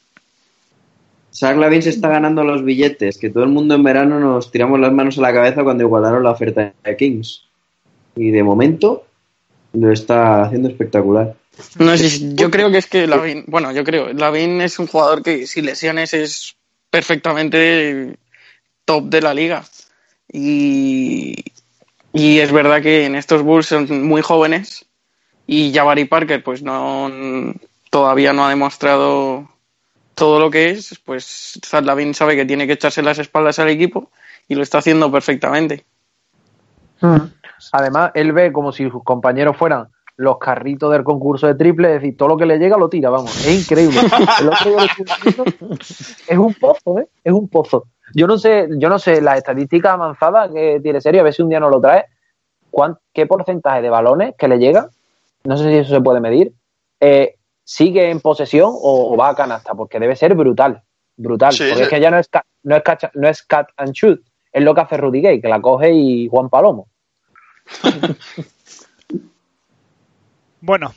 Zach Lavin se está ganando los billetes, que todo el mundo en verano nos tiramos las manos a la cabeza cuando igualaron la oferta de Kings. Y de momento lo está haciendo espectacular. No sé, si- yo creo que es que Lavin, bueno, yo creo, Lavin es un jugador que sin lesiones es perfectamente top de la liga. Y, y es verdad que en estos Bulls son muy jóvenes y Jabari Parker pues no todavía no ha demostrado todo lo que es, pues Zach Lavin sabe que tiene que echarse las espaldas al equipo y lo está haciendo perfectamente. Además, él ve como si sus compañeros fueran los carritos del concurso de triple, es decir, todo lo que le llega lo tira, vamos, es increíble. El es un pozo, ¿eh? Es un pozo. Yo no sé, yo no sé las estadísticas avanzadas que tiene serio, a ver si un día nos lo trae, cuán- qué porcentaje de balones que le llega, no sé si eso se puede medir, eh, sigue en posesión o, o va a canasta, porque debe ser brutal, brutal, Sí, porque sí. es que ya no es, ca- no es, cacha- no es cat and shoot, es lo que hace Rudy Gay, que la coge y Juan Palomo. Bueno,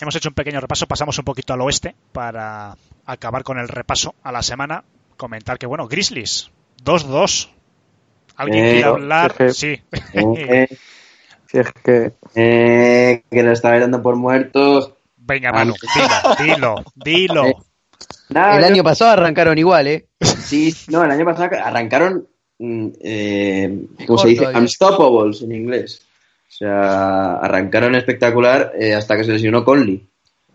hemos hecho un pequeño repaso, pasamos un poquito al oeste para acabar con el repaso a la semana. Comentar que, bueno, Grizzlies, 2-2. ¿Alguien Eh, quiere hablar? es que- Sí. Eh, Si es que eh, que lo estaba dando por muerto. Venga, Manu, dilo, dilo, dilo. Eh, Nada, El yo- año pasado arrancaron igual, ¿eh? Sí, no, el año pasado arrancaron, mm, eh, ¿cómo se dice? Unstoppables en inglés. O sea, arrancaron espectacular eh, hasta que se lesionó Conley.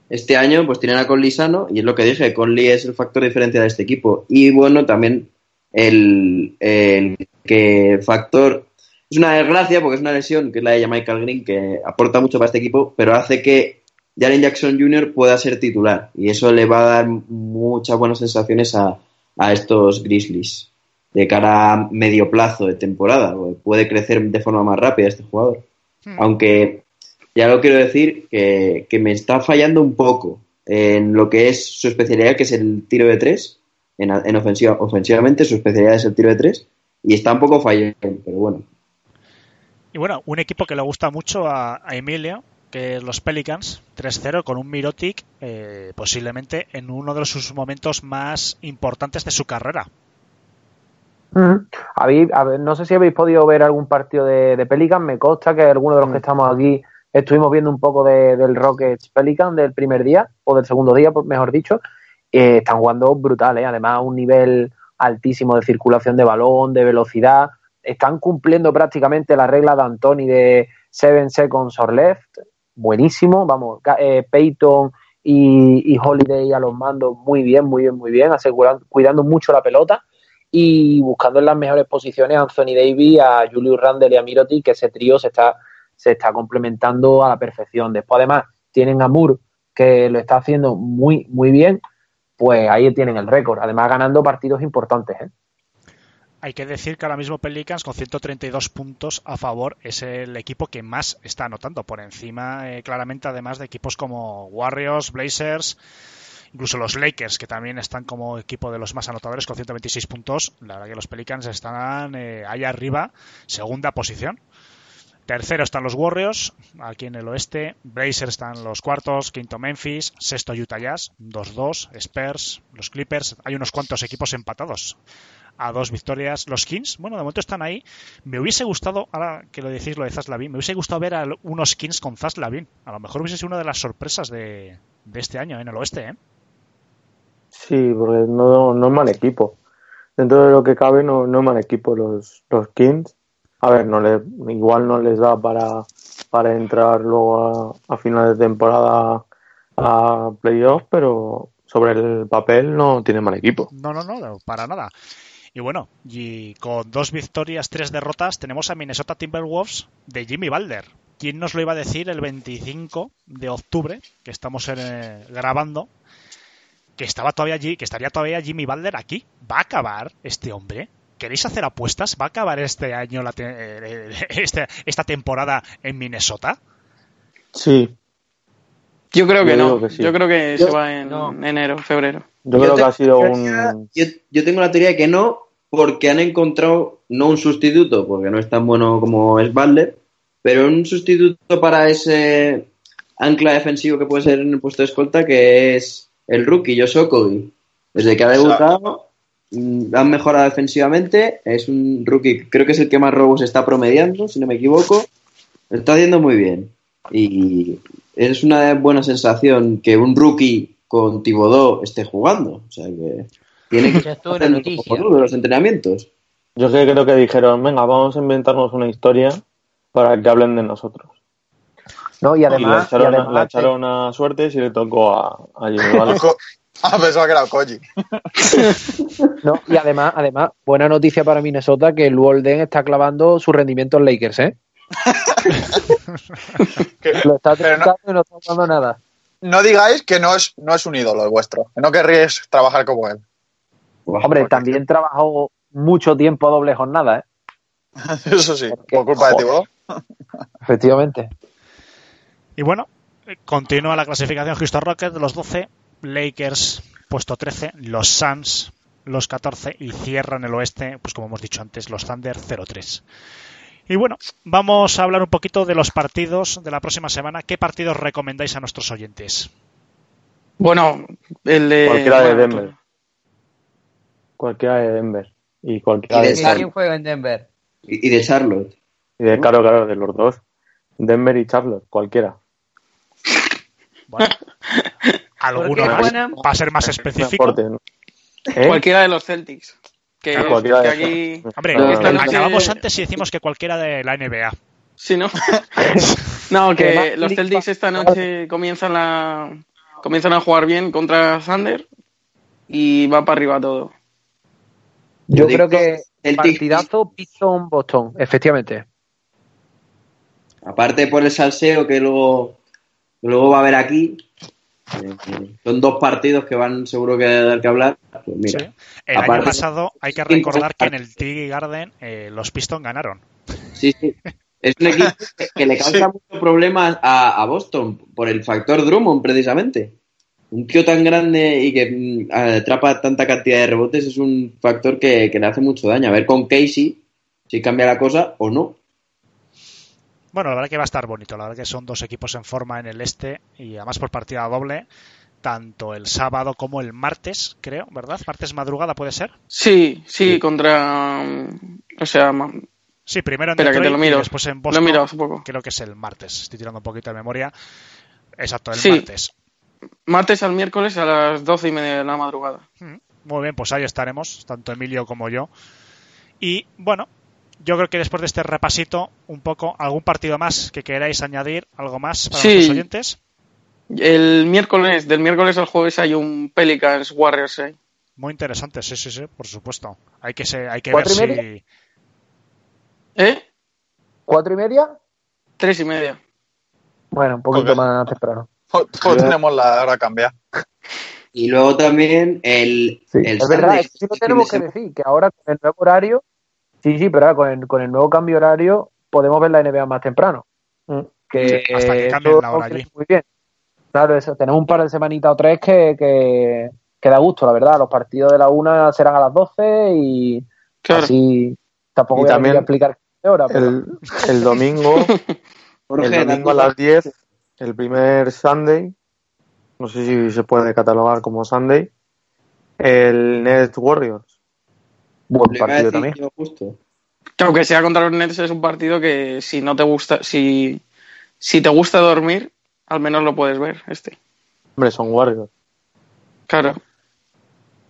Este año, pues tienen a Conley sano y es lo que dije, Conley es el factor diferencial de este equipo. Y bueno, también el, el que factor es una desgracia porque es una lesión, que es la de Michael Green, que aporta mucho para este equipo, pero hace que Jaren Jackson Jr. pueda ser titular y eso le va a dar muchas buenas sensaciones a, a estos Grizzlies de cara a medio plazo de temporada. Puede crecer de forma más rápida este jugador. Hmm. Aunque ya lo quiero decir que, que me está fallando un poco en lo que es su especialidad, que es el tiro de tres. En, en ofensiva, ofensivamente su especialidad es el tiro de tres y está un poco fallando, pero bueno. Y bueno, un equipo que le gusta mucho a, a Emilio, que es los Pelicans, 3-0 con un Mirotic eh, posiblemente en uno de sus momentos más importantes de su carrera. Ujú. Habéis- a ver, no sé si habéis podido ver algún partido de, de Pelican. Me consta que algunos de los que estamos aquí estuvimos viendo un poco de- del Rockets Pelican del primer día o del segundo día, por- mejor dicho. Eh, están jugando brutal, ¿eh? además un nivel altísimo de circulación de balón, de velocidad. Están cumpliendo prácticamente la regla de Antoni de 7 seconds or left. Buenísimo, vamos. Eh, Peyton y, y Holiday a los mandos muy bien, muy bien, muy bien, asegurando, cuidando mucho la pelota y buscando en las mejores posiciones a Anthony Davis, a Julius Randle y a Miroti, que ese trío se está, se está complementando a la perfección. Después, además, tienen a Moore, que lo está haciendo muy, muy bien, pues ahí tienen el récord. Además, ganando partidos importantes. ¿eh? Hay que decir que ahora mismo Pelicans con 132 puntos a favor es el equipo que más está anotando por encima eh, claramente además de equipos como Warriors, Blazers, incluso los Lakers que también están como equipo de los más anotadores con 126 puntos. La verdad que los Pelicans están eh, arriba, segunda posición. Tercero están los Warriors, aquí en el oeste. Blazers están los cuartos, quinto Memphis, sexto Utah Jazz, 2-2, Spurs, los Clippers. Hay unos cuantos equipos empatados a dos victorias. Los Kings, bueno, de momento están ahí. Me hubiese gustado, ahora que lo decís lo de Zaz Lavin, me hubiese gustado ver a unos Kings con Zaz Lavin. A lo mejor hubiese sido una de las sorpresas de, este año en el oeste, ¿eh? Sí, porque no, no es mal equipo. Dentro de lo que cabe, no, no es mal equipo los, los Kings. A ver, no le, igual no les da para, para entrar luego a, final de temporada a playoffs, pero sobre el papel no tiene mal equipo. No, no, no, para nada. Y bueno, y con dos victorias, tres derrotas, tenemos a Minnesota Timberwolves de Jimmy Balder. ¿Quién nos lo iba a decir el 25 de octubre, que estamos eh, grabando, que estaba todavía allí, que estaría todavía Jimmy Balder aquí? ¿Va a acabar este hombre? ¿Queréis hacer apuestas? ¿Va a acabar este año la te- eh, este- esta temporada en Minnesota? Sí, Yo creo que Yo no. digo que sí. Yo creo que Yo- se va en no. enero, febrero. yo, Yo creo que ha sido teoría- un... Yo, yo tengo la teoría de que no, porque han encontrado no un sustituto, porque no es tan bueno como es Butler, pero un sustituto para ese ancla defensivo que puede ser en el puesto de escolta, que es el rookie Josh Okogie. Desde que ha debutado, han mejorado defensivamente. Es un rookie, creo que es el que más robos está promediando, si no me equivoco. Lo está haciendo muy bien. Y es una buena sensación que un rookie con Thibodeau esté jugando. O sea que tiene que hacer los entrenamientos. Yo que creo que dijeron, venga, vamos a inventarnos una historia para que hablen de nosotros. No, y Y le además, y echaron, a- además- le echaron a suerte si le tocó a, a Ah, pensaba que era Koji. no, y además, además, buena noticia para Minnesota que el Walden está clavando su rendimiento en Lakers, ¿eh? Que- Lo está Pero no- y no está dando nada. No digáis que no es, no es un ídolo el vuestro, que no querríais trabajar como él. Buah, Hombre, también trabajó mucho tiempo a doble jornada, ¿eh? Eso sí, Porque- por culpa de. Thibodeau. Efectivamente. Y bueno, continúa la clasificación Houston Rockets de los 12, Lakers puesto 13, los Suns los 14 y cierran el oeste, pues como hemos dicho antes, los Thunder 0-3. Y bueno, vamos a hablar un poquito de los partidos de la próxima semana. ¿Qué partidos recomendáis a nuestros oyentes? Bueno, el de. Cualquiera de Denver. Cualquiera de Denver. Y cualquiera Y de de... ¿Quién juega en Denver? Y y de Charlotte. Y de, claro, claro, de los dos. Denver y Charlotte, cualquiera. Bueno, alguno más, Juana? para ser más No específico. ¿Eh? Cualquiera de los Celtics. Que, Ah, cualquiera que aquí. Hombre, No, acabamos antes y decimos que cualquiera de la NBA. Sí, ¿no? no, que los Celtics esta noche comienzan la comienzan a jugar bien contra Thunder y va para arriba todo. Yo creo que Celtics- partidazo Piston-Boston, efectivamente. Aparte por el salseo que luego, que luego va a haber aquí. Son dos partidos que van seguro que dar que hablar. Pues mira, Sí. El año pasado hay que recordar que en el TD Garden eh, los Pistons ganaron. sí, sí. Es un equipo que, le causa muchos problemas a, a Boston por el factor Drummond, precisamente. Un tío tan grande y que mm, atrapa tanta cantidad de rebotes es un factor que, que le hace mucho daño. A ver con Casey si cambia la cosa o no. Bueno, la verdad que va a estar bonito. La verdad que son dos equipos en forma en el este y además por partida doble, tanto el sábado como el martes, creo, ¿verdad? Martes madrugada puede ser. Sí, sí, Sí. contra. mm, O sea, Sí, primero en Espera, que te Detroit lo miro. y después en lo Boston. mirado hace poco. Creo que es el martes. Estoy tirando un poquito de memoria. Exacto, el Sí. martes. Martes al miércoles a las doce y media de la madrugada. Mm, Muy bien, pues ahí estaremos, tanto Emilio como yo. Y bueno, yo creo que después de este repasito, un poco, algún partido más que queráis añadir, algo más para Sí. nuestros oyentes. El miércoles, del miércoles al jueves hay un Pelicans Warriors. ¿eh? Muy interesante, sí, sí, sí, por supuesto. Hay que, se- hay que ver ¿Cuatro y si. ¿Eh? ¿Cuatro y media? Tres y media. Bueno, un poquito Ok. más temprano. Pues tenemos la hora cambiada. Y luego también el, Sí, el es verdad, Sunday, es que sí lo tenemos que decir, que ahora con el nuevo horario, sí, sí, pero ahora con el, con el nuevo cambio horario podemos ver la NBA más temprano. Mm. Que Hasta que cambien la hora allí. Muy bien. Claro, eso, tenemos un par de semanitas o tres que, que, que da gusto, la verdad. Los partidos de la una serán a las 12 y Claro. así tampoco Y voy a también venir a explicar qué hora, pero El, el domingo, el domingo a las 10, el primer Sunday, no sé si se puede catalogar como Sunday, el Nets Warriors. Buen le partido también. justo. Que aunque sea contra los Nets es un partido que si no te gusta, si, si te gusta dormir, al menos lo puedes ver, este. Hombre, son Warriors. Claro.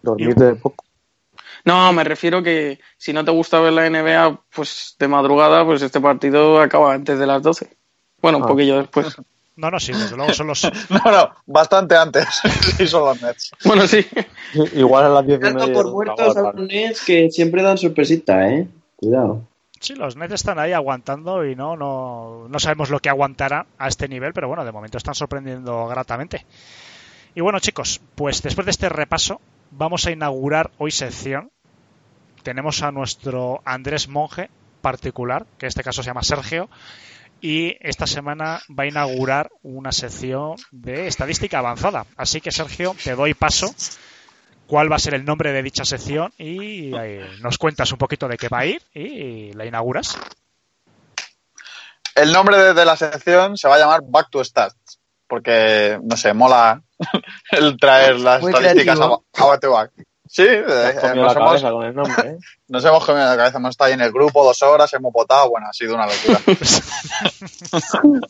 Dormir poco. No, me refiero que si no te gusta ver la NBA, pues de madrugada, pues este partido acaba antes de las 12. Bueno, un Ah. poquillo después. No, no, sí, desde luego son los... No, no, bastante antes. sí, son los Nets. Bueno, sí. Igual a las diez y Dando media. por muertos a los Nets que siempre dan sorpresita, ¿eh? Cuidado. Sí, los Nets están ahí aguantando y no, no, no sabemos lo que aguantará a este nivel, pero bueno, de momento están sorprendiendo gratamente. Y bueno, chicos, pues después de este repaso, vamos a inaugurar hoy sección. Tenemos a nuestro Andrés Monje particular, que en este caso se llama Sergio, y esta semana va a inaugurar una sección de estadística avanzada. Así que, Sergio, te doy paso. ¿Cuál va a ser el nombre de dicha sección? Y eh, nos cuentas un poquito de qué va a ir y la inauguras. El nombre de, la sección se va a llamar Back to Stats, porque, no sé, mola el traer las Muy estadísticas a, a back to back. Sí, eh, comido nos, la hemos, cabeza con el nombre, ¿eh? nos hemos comido la cabeza, hemos estado ahí en el grupo dos horas, hemos votado, bueno, ha sido una locura.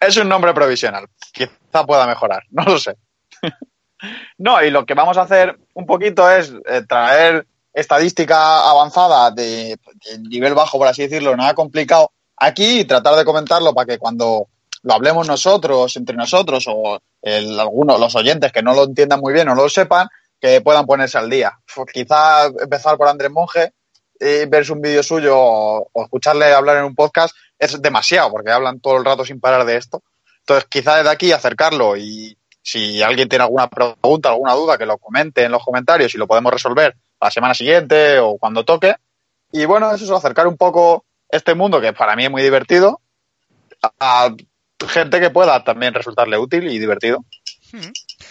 es un nombre provisional, quizá pueda mejorar, no lo sé. no, y lo que vamos a hacer un poquito es eh, traer estadística avanzada de, de nivel bajo, por así decirlo, nada complicado, aquí y tratar de comentarlo para que cuando lo hablemos nosotros, entre nosotros, o el, algunos, los oyentes que no lo entiendan muy bien o no lo sepan, que puedan ponerse al día. Pues quizá empezar por Andrés Monge, y verse un vídeo suyo o, o escucharle hablar en un podcast es demasiado, porque hablan todo el rato sin parar de esto. Entonces, quizá desde aquí acercarlo y si alguien tiene alguna pregunta, alguna duda, que lo comente en los comentarios y lo podemos resolver la semana siguiente o cuando toque. Y bueno, eso es acercar un poco este mundo, que para mí es muy divertido, a, a gente que pueda también resultarle útil y divertido.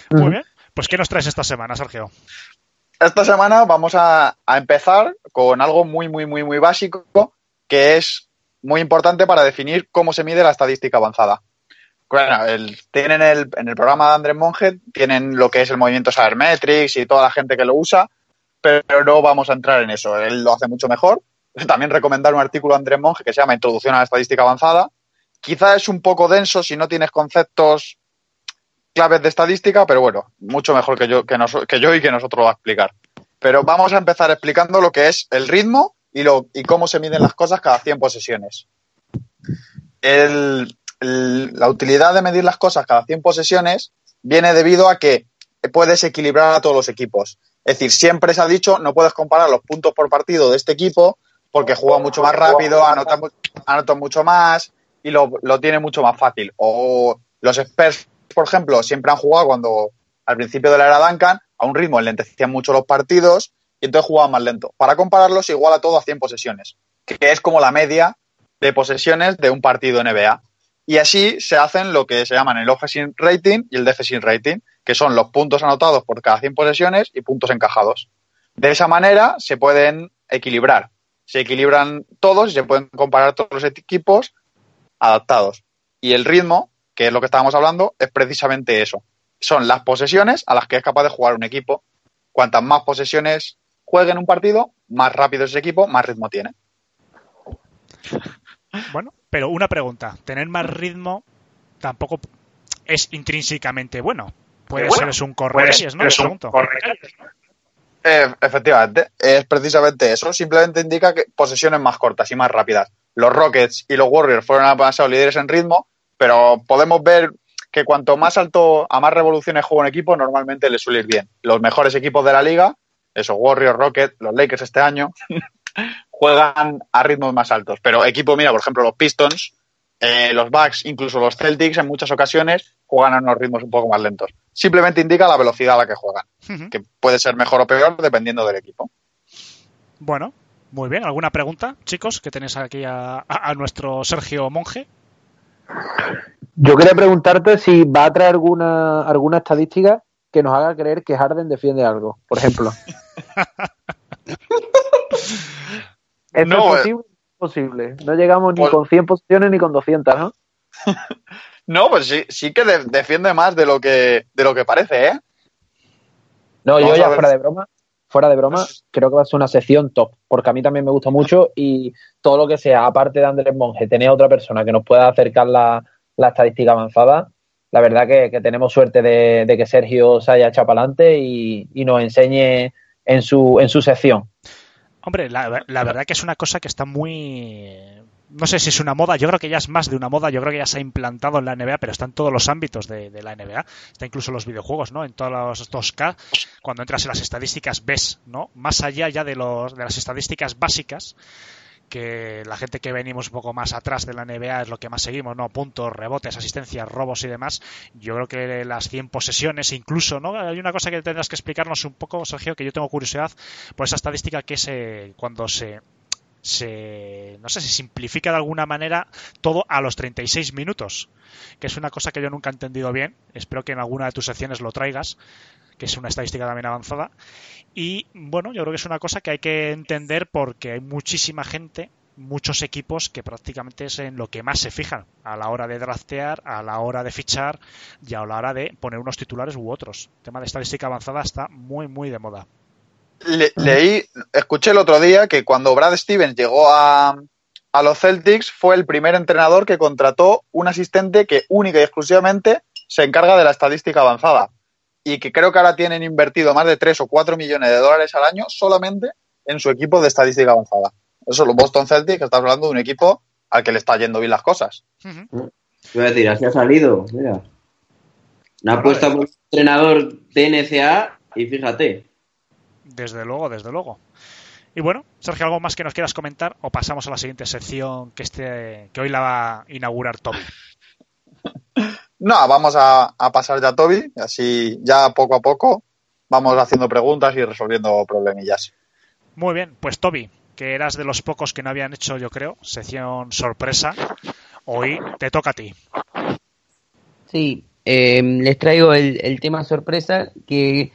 Muy bien. Pues, ¿qué nos traes esta semana, Sergio? Esta semana vamos a, empezar con algo muy, muy, muy, muy básico, que es muy importante para definir cómo se mide la estadística avanzada. Bueno, tienen el, en el programa de Andrés Monge, tienen lo que es el movimiento Sabermetrics y toda la gente que lo usa, pero no vamos a entrar en eso. Él lo hace mucho mejor. También recomendar un artículo de Andrés Monge que se llama Introducción a la estadística avanzada. Quizá es un poco denso si no tienes conceptos claves de estadística, pero bueno, mucho mejor que yo, que, nos- que yo y que nosotros lo va a explicar. Pero vamos a empezar explicando lo que es el ritmo y, lo, y cómo se miden las cosas cada 100 posesiones. La utilidad de medir las cosas cada 100 posesiones viene debido a que puedes equilibrar a todos los equipos. Es decir, siempre se ha dicho, no puedes comparar los puntos por partido de este equipo porque juega mucho más rápido, anota, mu- anota mucho más y lo, lo tiene mucho más fácil. O los Spurs, por ejemplo, siempre han jugado cuando al principio de la era Duncan a un ritmo enlentecían mucho los partidos y entonces jugaban más lento. Para compararlos, igual a todo a 100 posesiones, que es como la media de posesiones de un partido NBA. Y así se hacen lo que se llaman el offensive rating y el defensive rating, que son los puntos anotados por cada 100 posesiones y puntos encajados. De esa manera se pueden equilibrar. Se equilibran todos y se pueden comparar todos los equipos adaptados. Y el ritmo, que es lo que estábamos hablando, es precisamente eso. Son las posesiones a las que es capaz de jugar un equipo. Cuantas más posesiones juegue en un partido, más rápido es ese equipo, más ritmo tiene. Bueno, pero una pregunta. Tener más ritmo tampoco es intrínsecamente bueno. Puede Bueno, ser es un correcalles, ¿no? es un. Eh, efectivamente, es precisamente eso. Simplemente indica que posesiones más cortas y más rápidas. Los Rockets y los Warriors fueron a pasado líderes en ritmo, pero podemos ver que cuanto más alto a más revoluciones juega un equipo, normalmente le suele ir bien. Los mejores equipos de la liga, esos Warriors, Rockets, los Lakers este año, juegan a ritmos más altos. Pero equipo, mira, por ejemplo, los Pistons, eh, los Bucks, incluso los Celtics, en muchas ocasiones juegan a unos ritmos un poco más lentos. Simplemente indica la velocidad a la que juegan que puede ser mejor o peor dependiendo del equipo. Bueno, muy bien. ¿Alguna pregunta, chicos, que tenéis aquí a, a- a nuestro Sergio Monje? Yo quería preguntarte si va a traer alguna, alguna estadística que nos haga creer que Harden defiende algo, por ejemplo. ¿Esto No, es eh. posible? posible. No llegamos ni Pues- con 100 posiciones ni con 200, ¿no? No, pues sí, sí que de- defiende más de lo que de lo que parece, ¿eh? No, Vamos yo ya fuera de broma, fuera de broma, creo que va a ser una sección top, porque a mí también me gusta mucho y todo lo que sea, aparte de Andrés Monge, tener otra persona que nos pueda acercar la, la estadística avanzada, la verdad que, tenemos suerte de, de que Sergio se haya echado para adelante y, y nos enseñe en su, en su sección. Hombre, la, la verdad que es una cosa que está muy no sé si es una moda, yo creo que ya es más de una moda, yo creo que ya se ha implantado en la NBA, pero está en todos los ámbitos de, la NBA, está incluso en los videojuegos, ¿no? En todos los 2K, cuando entras en las estadísticas ves, ¿no? Más allá ya de, los, de las estadísticas básicas, que la gente que venimos un poco más atrás de la NBA es lo que más seguimos, ¿no? Puntos, rebotes, asistencias, robos y demás. Yo creo que las 100 posesiones, incluso, ¿no? Hay una cosa que tendrás que explicarnos un poco, Sergio, que yo tengo curiosidad por esa estadística que se, cuando se se no sé se simplifica de alguna manera todo a los 36 minutos que es una cosa que yo nunca he entendido bien espero que en alguna de tus secciones lo traigas que es una estadística también avanzada y bueno yo creo que es una cosa que hay que entender porque hay muchísima gente muchos equipos que prácticamente es en lo que más se fijan a la hora de draftear, a la hora de fichar y a la hora de poner unos titulares u otros. El tema de estadística avanzada está muy, muy de moda. Le, leí, escuché el otro día que cuando Brad Stevens llegó a, a los Celtics fue el primer entrenador que contrató un asistente que única y exclusivamente se encarga de la estadística avanzada y que creo que ahora tienen invertido más de 3 o 4 millones de dólares al año solamente en su equipo de estadística avanzada. Eso, los Boston Celtics, estás hablando de un equipo al que le está yendo bien las cosas. Uh -huh. Voy a decir, así ha salido, mira. Una apuesta por un entrenador de NCA y fíjate. Desde luego, desde luego. Y bueno, Sergio, ¿algo más que nos quieras comentar o pasamos a la siguiente sección que, este, que hoy la va a inaugurar Toby? No, vamos a, a pasar ya a Toby, así ya poco a poco vamos haciendo preguntas y resolviendo problemillas. Muy bien, pues Toby, que eras de los pocos que no habían hecho, yo creo, sección sorpresa, hoy te toca a ti. Sí, eh, les traigo el, el, tema sorpresa que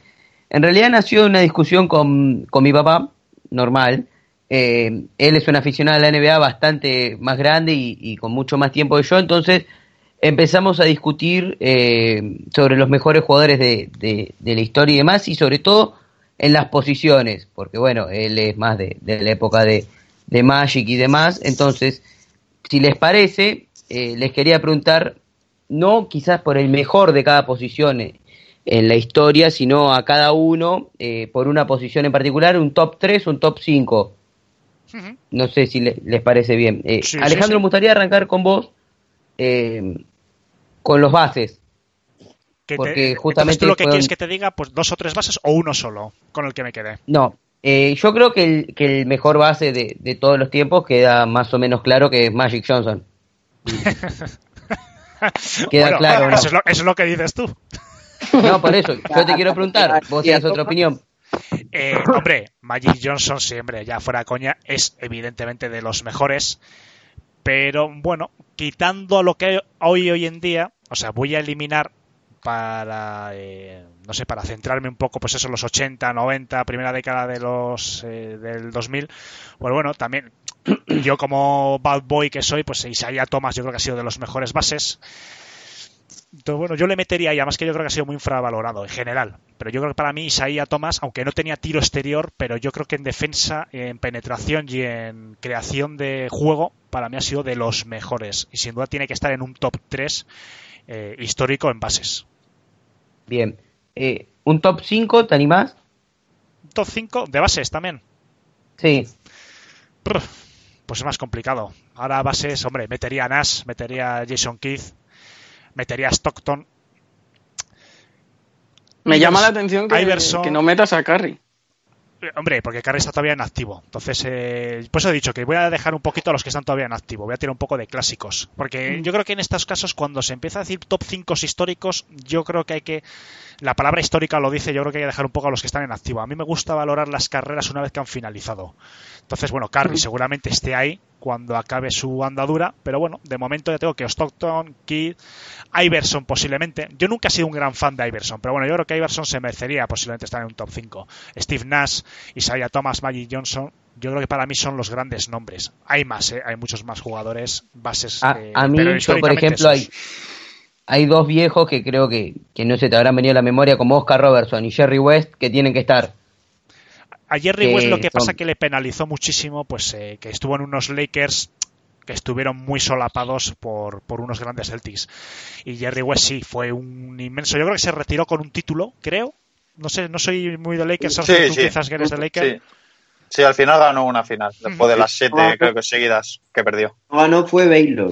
en realidad nació una discusión con, con mi papá, normal. Eh, él es un aficionado a la NBA bastante más grande y, con mucho más tiempo que yo, entonces empezamos a discutir eh, sobre los mejores jugadores de, de, de, la historia y demás, y sobre todo en las posiciones, porque bueno, él es más de, de la época de, de, Magic y demás, entonces, si les parece, eh, les quería preguntar, no quizás por el mejor de cada posición en la historia, sino a cada uno eh, por una posición en particular, un top 3, un top 5. Uh -huh. No sé si le, les parece bien. Eh, sí, Alejandro, sí, sí. me gustaría arrancar con vos eh, con los bases. Que porque te, justamente tú lo que fueron... quieres que te diga, pues dos o tres bases o uno solo, con el que me quedé. No, eh, yo creo que el, que el mejor base de, de, todos los tiempos queda más o menos claro que es Magic Johnson. queda bueno, claro. ¿no? Eso, es lo, eso es lo que dices tú. No, por eso, yo te quiero preguntar, vos tienes otra opinión. Eh, hombre, Magic Johnson siempre, ya fuera coña, es evidentemente de los mejores. Pero bueno, quitando lo que hoy hoy en día, o sea, voy a eliminar para, eh, no sé, para centrarme un poco, pues eso, los 80, 90, primera década de los eh, del 2000, pues bueno, también yo como bad boy que soy, pues Isaiah Thomas yo creo que ha sido de los mejores bases. Entonces, bueno, yo le metería ahí, además que yo creo que ha sido muy infravalorado en general. Pero yo creo que para mí Isaías Thomas, aunque no tenía tiro exterior, pero yo creo que en defensa, en penetración y en creación de juego, para mí ha sido de los mejores. Y sin duda tiene que estar en un top 3 eh, histórico en bases. Bien. Eh, ¿Un top 5 te animás? ¿Top 5 de bases también? Sí. Pues es más complicado. Ahora bases, hombre, metería a Nash, metería a Jason Keith, metería a Stockton. Me llama la atención que, Iverson, que no metas a Curry. Hombre, porque Curry está todavía en activo. Entonces, eh, pues he dicho que voy a dejar un poquito a los que están todavía en activo. Voy a tirar un poco de clásicos. Porque mm. yo creo que en estos casos, cuando se empieza a decir top 5 históricos, yo creo que hay que. La palabra histórica lo dice, yo creo que hay que dejar un poco a los que están en activo. A mí me gusta valorar las carreras una vez que han finalizado. Entonces, bueno, mm. seguramente esté ahí cuando acabe su andadura, pero bueno, de momento ya tengo que Stockton, Kidd, Iverson posiblemente. Yo nunca he sido un gran fan de Iverson, pero bueno, yo creo que Iverson se merecería posiblemente estar en un top 5. Steve Nash, Isaiah Thomas, Magic Johnson, yo creo que para mí son los grandes nombres. Hay más, ¿eh? hay muchos más jugadores, bases. A, eh, a mí, yo, por ejemplo, hay, hay dos viejos que creo que, que no se te habrán venido a la memoria, como Oscar Robertson y Jerry West, que tienen que estar. A Jerry West lo que pasa que le penalizó muchísimo, pues eh, que estuvo en unos Lakers que estuvieron muy solapados por, por unos grandes Celtics. Y Jerry West sí, fue un inmenso. Yo creo que se retiró con un título, creo. No sé, no soy muy de Lakers, Sí, Sergio, tú sí. quizás que eres de Lakers. Sí. Sí, al final ganó una final, después de las siete, creo que seguidas, que perdió. Ah, no, fue Baylor.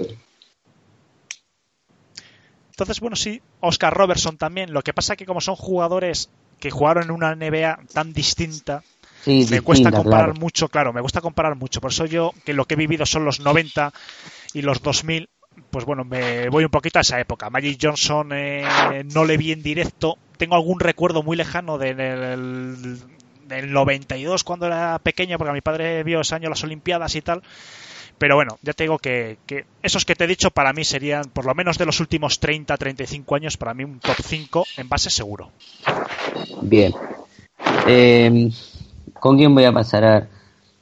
Entonces, bueno, sí, Oscar Robertson también. Lo que pasa que como son jugadores que jugaron en una NBA tan distinta, Sí, me cuesta comparar claro. mucho, claro, me gusta comparar mucho. Por eso yo, que lo que he vivido son los 90 y los 2000, pues bueno, me voy un poquito a esa época. Magic Johnson eh, no le vi en directo. Tengo algún recuerdo muy lejano de- del, del 92 cuando era pequeño, porque mi padre vio ese año las Olimpiadas y tal. Pero bueno, ya te digo que, que esos que te he dicho para mí serían, por lo menos de los últimos 30, 35 años, para mí un top 5 en base seguro. Bien. Eh, ¿Con quién voy a pasar? A ver.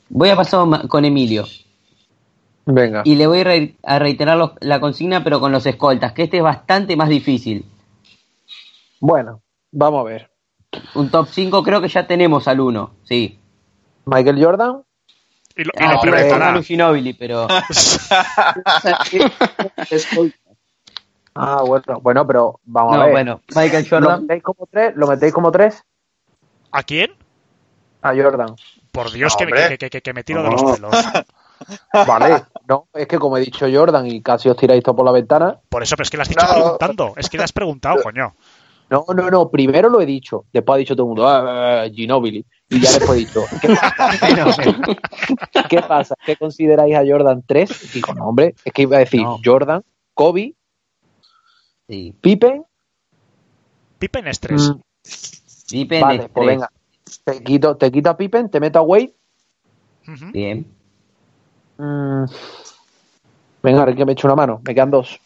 Voy a pasar con Emilio. Venga. Y le voy a, re- a reiterar los- la consigna, pero con los escoltas, que este es bastante más difícil. Bueno, vamos a ver. Un top 5 creo que ya tenemos al 1, sí. Michael Jordan. Y lo, y Ah, lo preguntará. Manu Ginóbili, pero Ah, bueno, bueno, pero vamos a no, ver. bueno, Michael ¿Lo Jordan. metéis como tres? ¿Lo metéis como tres? ¿A quién? A Jordan. Por Dios, que, Hombre. que, que- que- que me tiro de los No. pelos. Vale. no, es que como he dicho Jordan y casi os tiráis todo por la ventana. Por eso, pero es que le has dicho No. preguntando. Es que le has preguntado, coño. No, no, no. Primero lo he dicho. Después ha dicho todo el mundo, ah, ah, Ginobili. Y ya después he dicho, ¿qué pasa? ¿Qué pasa? ¿Qué consideráis a Jordan 3? Digo, no, hombre, es que iba a decir No. Jordan, Kobe, Sí. Pippen. Pippen es 3. mm, Pippen vale, es pues tres. venga. Te quito, te quito a Pippen, te meto a Wade. Bien. Mm, venga, que me echo una mano. Me quedan dos.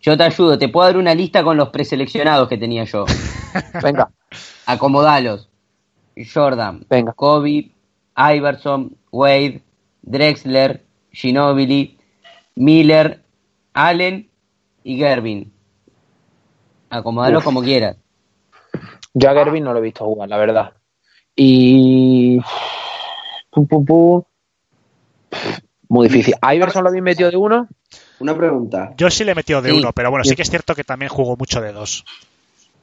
Yo te ayudo, te puedo dar una lista con los preseleccionados que tenía yo. Venga, Acomodalos. Jordan, venga. Kobe, Iverson, Wade, Drexler, Ginobili, Miller, Allen y Gervin. Acomodalos Uf. como quieras. Yo a Gervin no lo he visto jugar, la verdad. Y. Pum, pum, pum. Muy difícil. ¿A Iverson lo habéis metido de uno? Una pregunta. Yo sí le he metido de Sí. uno, pero bueno, sí que es cierto que también jugó mucho de dos.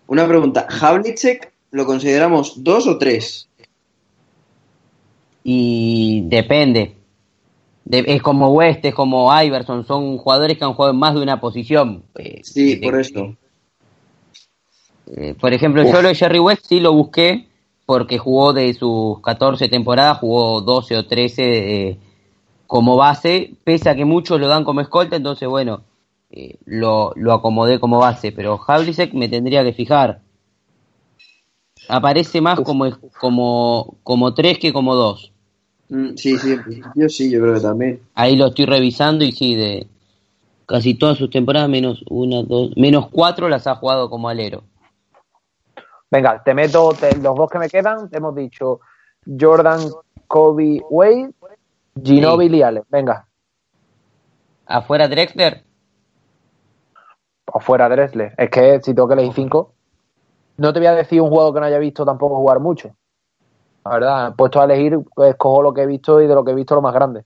Una pregunta. ¿Havlicek lo consideramos dos o tres? Y depende. De- es como West, es como Iverson, son jugadores que han jugado en más de una posición. Eh, Sí, de- por eso. Eh, por ejemplo, yo lo de Jerry West sí lo busqué porque jugó de sus 14 temporadas, jugó 12 o 13 eh, como base, pese a que muchos lo dan como escolta, entonces bueno, eh, lo, lo acomodé como base, pero Havlicek me tendría que fijar. Aparece más como, como, como 3 que como 2. Mm, Sí, sí, en principio sí, yo creo que también. Ahí lo estoy revisando y sí, de casi todas sus temporadas, menos una, dos, menos cuatro las ha jugado como alero. Venga, te meto te- los dos que me quedan. Te hemos dicho Jordan, Kobe, Wade, Ginobili y Allen. Venga, Afuera Drexler, afuera Drexler. Es que si tengo que elegir cinco, no te voy a decir un jugador que no haya visto tampoco jugar mucho. La verdad, puesto a elegir, pues escojo lo que he visto y de lo que he visto lo más grande.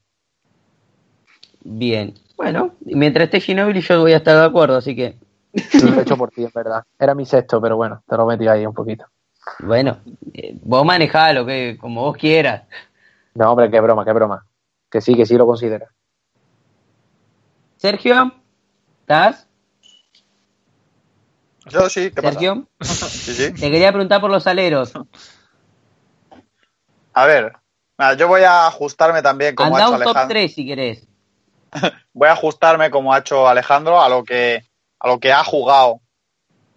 bien. Bueno, mientras esté Ginobili yo voy a estar de acuerdo, así que Lo he hecho por ti, en verdad. Era mi sexto, pero bueno, te lo metí ahí un poquito. Bueno, eh, vos manejalo, que como vos quieras. No, hombre, qué broma, qué broma. Que sí, que sí lo considero. Sergio, ¿estás? Yo sí, ¿qué pasa? Sergio, Sí, sí. te quería preguntar por los aleros. A ver, yo voy a ajustarme también como ha Anda hecho un top Alejandro. 3 si querés. Voy a ajustarme como ha hecho Alejandro a lo que a lo que ha jugado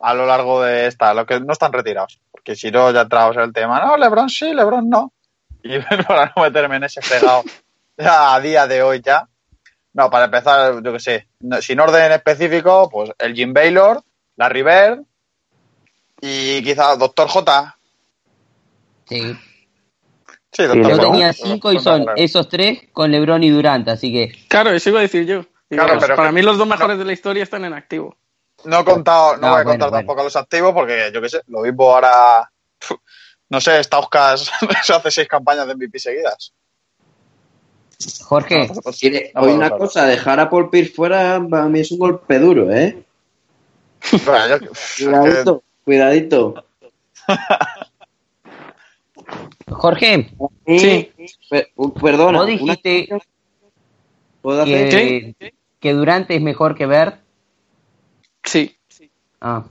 a lo largo de esta, a lo que no están retirados. Porque si no, ya entramos en el tema, no, Lebron sí, Lebron no. Y para no meterme en ese fregado ya a día de hoy ya. No, para empezar, yo que sé, sin orden específico, pues el Jim Baylor, Larry Bird y quizá Doctor J. Sí. Sí, Dr. Yo tenía 5 y son esos tres con LeBron y Durant, así que Claro, eso iba a decir yo. Claro, pero para que- mí los dos mejores de la historia están en activo. No he contado, no, No, voy a bueno, contar bueno. tampoco a los activos porque yo qué sé, lo mismo ahora. No sé, Stauskas se hace seis campañas de MVP seguidas. Jorge, No, pues, Hoy una cosa, dejar a Paul Pierce fuera para mí es un golpe duro, ¿eh? Bueno, yo- Cuidadito, cuidadito. Jorge, Sí. Per- perdona. vos una- dijiste ¿Puedo hacer? que, que Durante es mejor que Bert. Sí. Ah.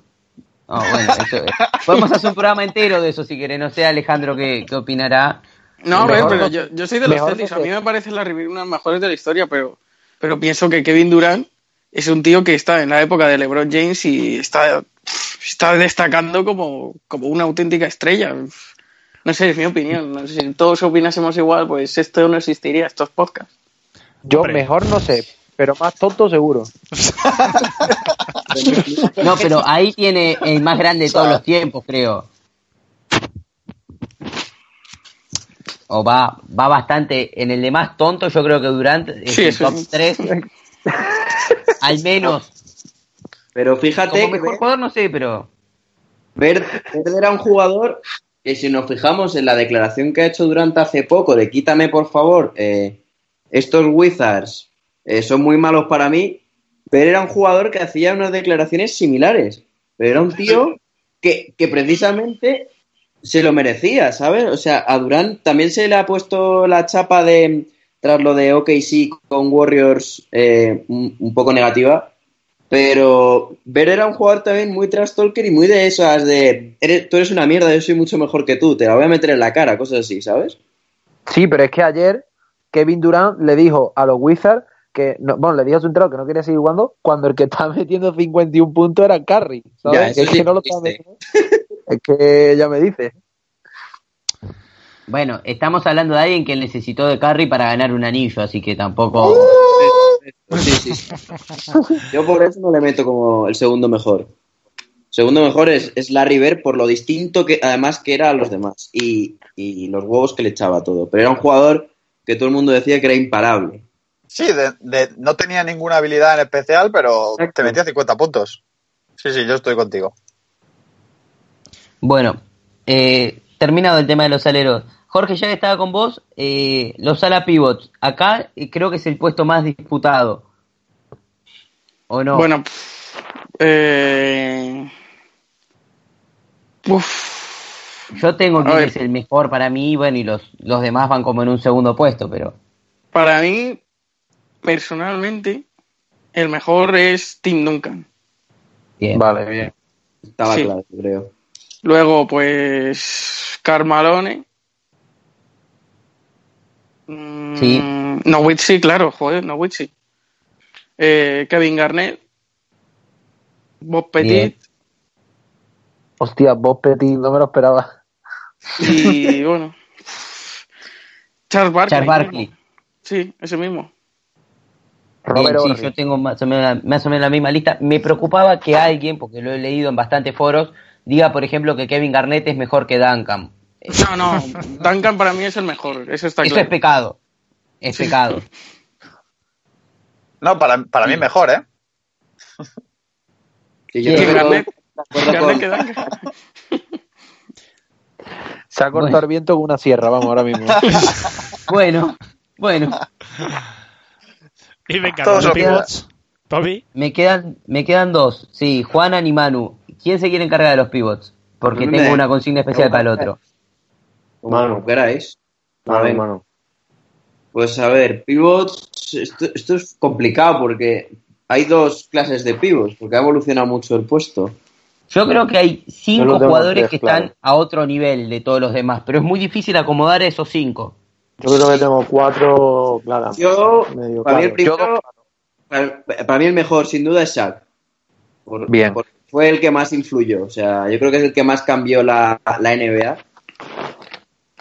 Bueno, eso, eh. podemos hacer un programa entero de eso si querés. No sé, Alejandro, qué, qué opinará. No, a ver, Mejor pero no- yo, yo soy de los Celtics. no A mí me parece la Riviera una de las mejores de la historia, pero, pero pienso que Kevin Durant es un tío que está en la época de LeBron James y está, está destacando como, como una auténtica estrella. No sé, es mi opinión. No sé, si todos opinásemos igual, pues esto no existiría, estos podcasts. Yo Hombre. mejor no sé, pero más tonto seguro. No, pero ahí tiene el más grande de todos los tiempos, creo. O va, va bastante. En el de más tonto, yo creo que Durant es Sí, el top sí. 3. Al menos. Pero fíjate Como que mejor jugador, no sé, pero. Verde Verde era un jugador que si nos fijamos en la declaración que ha hecho Durant hace poco de quítame por favor, eh, estos Wizards eh, son muy malos para mí, pero era un jugador que hacía unas declaraciones similares. Pero era un tío que, que precisamente se lo merecía, ¿sabes? O sea, a Durant también se le ha puesto la chapa de, tras lo de OKC con Warriors, eh, un, un poco negativa. Pero Ver era un jugador también muy trash talker y muy de esas de eres, tú eres una mierda, yo soy mucho mejor que tú, te la voy a meter en la cara, cosas así, ¿sabes? Sí, pero es que ayer Kevin Durant le dijo a los Wizards que, no, bueno, le dijo a su entrenador que no quería seguir jugando cuando el que estaba metiendo 51 puntos era Curry, ¿sabes? Ya, es sí que no lo estaba metiendo. Es que ya me dice. Bueno, estamos hablando de alguien que necesitó de Curry para ganar un anillo, así que tampoco. Sí, sí, sí. Yo por eso no le meto como el segundo mejor. Segundo mejor es, es Larry Bird por lo distinto que además que era a los demás y, y los huevos que le echaba todo. Pero era un jugador que todo el mundo decía que era imparable. Sí, de, de- no tenía ninguna habilidad en especial, pero Exacto. te metía 50 puntos. Sí, sí, yo estoy contigo. Bueno, eh, terminado el tema de los aleros. Jorge, ya que estaba con vos, eh, los ala pivots. Acá eh, creo que es el puesto más disputado. ¿O no? Bueno, eh, uf, Yo tengo ver. es el mejor para mí, bueno, y los, los demás van como en un segundo puesto, pero. para mí, personalmente, el mejor es Tim Duncan. Bien. Vale, bien. Estaba Sí. claro, creo. Luego, pues, Carmalone. Mm, Sí. Nowitzki, claro, joder, Nowitzki. Eh, Kevin Garnett. Bob Petit. Bien. Hostia, vos Petit, no me lo esperaba. Y bueno. Charles Barkley. Charles Barkley. Sí, ese mismo. Robert Bien, sí, yo tengo más o, menos, más o menos la misma lista. Me preocupaba que alguien, porque lo he leído en bastantes foros, diga, por ejemplo, que Kevin Garnett es mejor que Duncan. No, no, Duncan para mí es el mejor, eso está Eso claro. es pecado. Es pecado. No, para, para mí mejor, ¿eh? Sí, yo Que que que Duncan. Se ha cortado Bueno. el viento con una sierra, vamos, ahora mismo. bueno, bueno. Y venga, Todos los pivots. Toby. Me quedan, me quedan dos. Sí, Juanan y Manu. ¿Quién se quiere encargar de los pivots? Porque Hombre. tengo una consigna especial para el otro. Como Mano. queráis. A Mano, ver, mano. Pues a ver, pivots, esto, esto es complicado porque hay dos clases de pivots, porque ha evolucionado mucho el puesto. Yo creo que hay Yo cinco jugadores tres, que claro. están a otro nivel de todos los demás, pero es muy difícil acomodar esos cinco. Yo creo que tengo cuatro claras. Yo, Medio para mí, el primero- para, para mí el mejor, sin duda, es Shaq. Por- Bien. fue el que más influyó. O sea, yo creo que es el que más cambió la, la NBA.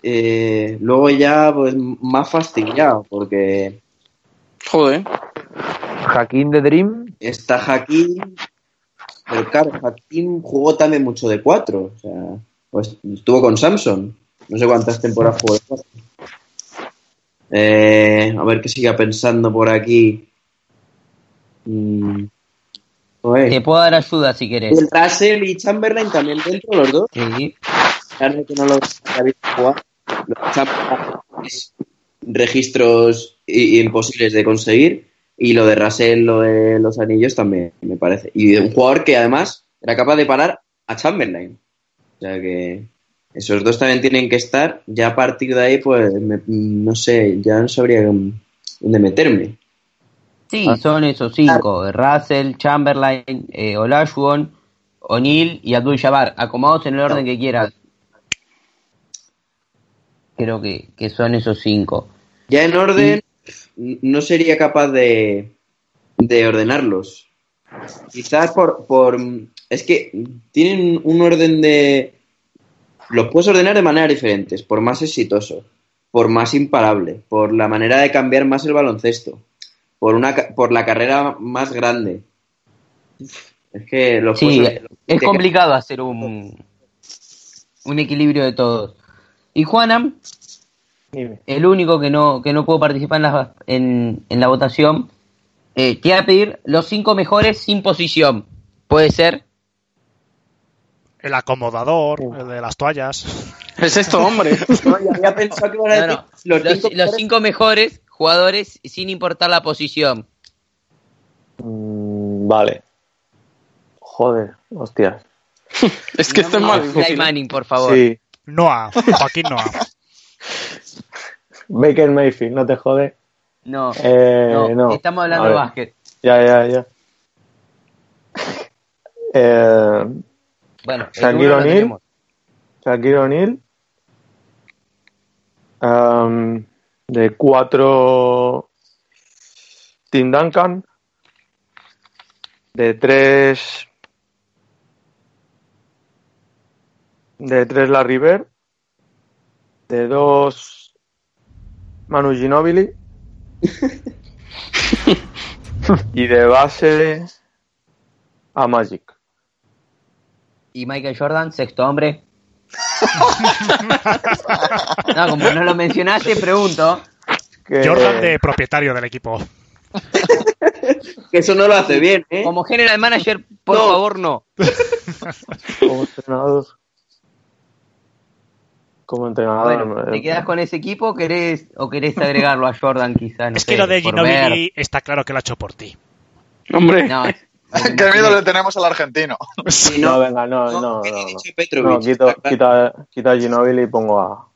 Eh, luego ya, pues, más fastidiado, porque Joder. Hakim de Dream. está Hakim. Pero claro, Hakim jugó también mucho de cuatro. O sea, pues estuvo con Samson. No sé cuántas temporadas jugó de cuatro. Eh, a ver qué siga pensando por aquí. Mm. Te puedo dar ayuda si querés. El Russell y Chamberlain también dentro, los dos. Sí. Claro que no los habéis jugado. Registros imposibles de conseguir. Y lo de Russell, lo de los anillos también, me parece. Y un jugador que además era capaz de parar a Chamberlain. O sea que esos dos también tienen que estar. Ya a partir de ahí, pues, me- no sé, ya no sabría dónde meterme. Sí, son esos cinco: Russell, Chamberlain, eh, Olajuwon, O'Neal y Abdul Jabbar. Acomodados en el orden que quieras. Creo que, que son esos cinco. Ya en orden, no sería capaz de, de ordenarlos. Quizás por, por. Es que tienen un orden de. Los puedes ordenar de maneras diferentes, por más exitoso, por más imparable, por la manera de cambiar más el baloncesto, por, una, por la carrera más grande. Es que los Sí, puedes- es complicado hacer un, un equilibrio de todos. Y Juanam, Dime. el único que no, que no pudo participar en la, en, en la votación, eh, te voy a pedir los cinco mejores sin posición. ¿Puede ser? El acomodador, el de las toallas. Es esto, hombre. No, yo había pensado que iban a No, decir no. los Los, cinco los cinco mejores jugadores sin importar la posición. Mm, vale. Joder, hostias. Es que esto es difícil. ¿eh? Manning, por favor. Sí, Noah, Joaquín Noah. Baker Mayfield, no te jode. No, Eh, no, no. estamos hablando de básquet. Ya, ya, ya. Eh, Bueno, Shaquille O'Neal. Shaquille O'Neal. Am, de cuatro, Tim Duncan. De tres, de tres Larry Bird. De dos, Manu Ginobili. y de base, a Magic. Y Michael Jordan, sexto hombre. no, como no lo mencionaste, pregunto. Que- Jordan de propietario del equipo. Que eso no lo hace bien, ¿eh? Como general manager, por No. favor, no. como entrenador. Como entrenador. Bueno, eh, ¿te quedas con ese equipo o querés, o querés agregarlo a Jordan quizá? No es que lo de Ginobili está claro que lo ha hecho por ti. Hombre. No, Qué miedo le tenemos al argentino. Sí, no, no, venga, no, no, no. quito, quita, quita a Ginobili y pongo a,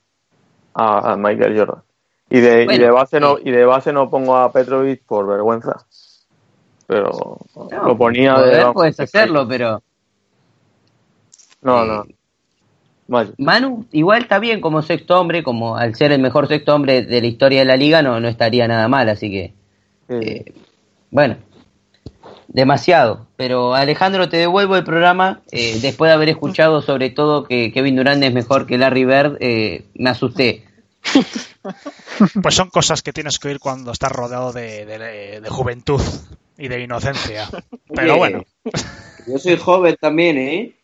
a, a Michael Jordan. Y de, y, de base no, y de base no pongo a Petrovic por vergüenza. Pero no, lo ponía de. puedes hacerlo, pero No, no. Manu igual está bien como sexto hombre, como al ser el mejor sexto hombre de la historia de la liga no, no estaría nada mal, así que Sí. Eh, bueno, demasiado. Pero Alejandro, te devuelvo el programa. eh, después de haber escuchado sobre todo que Kevin Durant es mejor que Larry Bird, eh, me asusté. Pues son cosas que tienes que oír cuando estás rodeado de, de- de juventud y de inocencia. Pero bueno, Yo soy joven también, ¿eh?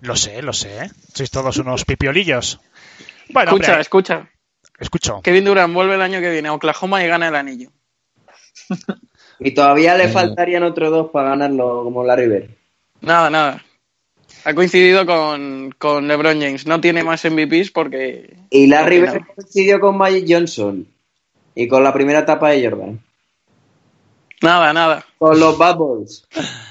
Lo sé, lo sé. ¿eh? Sois todos unos pipiolillos. Bueno, escucha, hombre, escucha. escucho. Kevin Durant vuelve el año que viene a Oklahoma y gana el anillo. Y todavía le faltarían otros dos para ganarlo como Larry Bird. Nada, nada. Ha coincidido con, con LeBron James. No tiene más MVPs porque. Y Larry Bird coincidió con Magic Johnson. Y con la primera etapa de Jordan. Nada, nada. Con los. A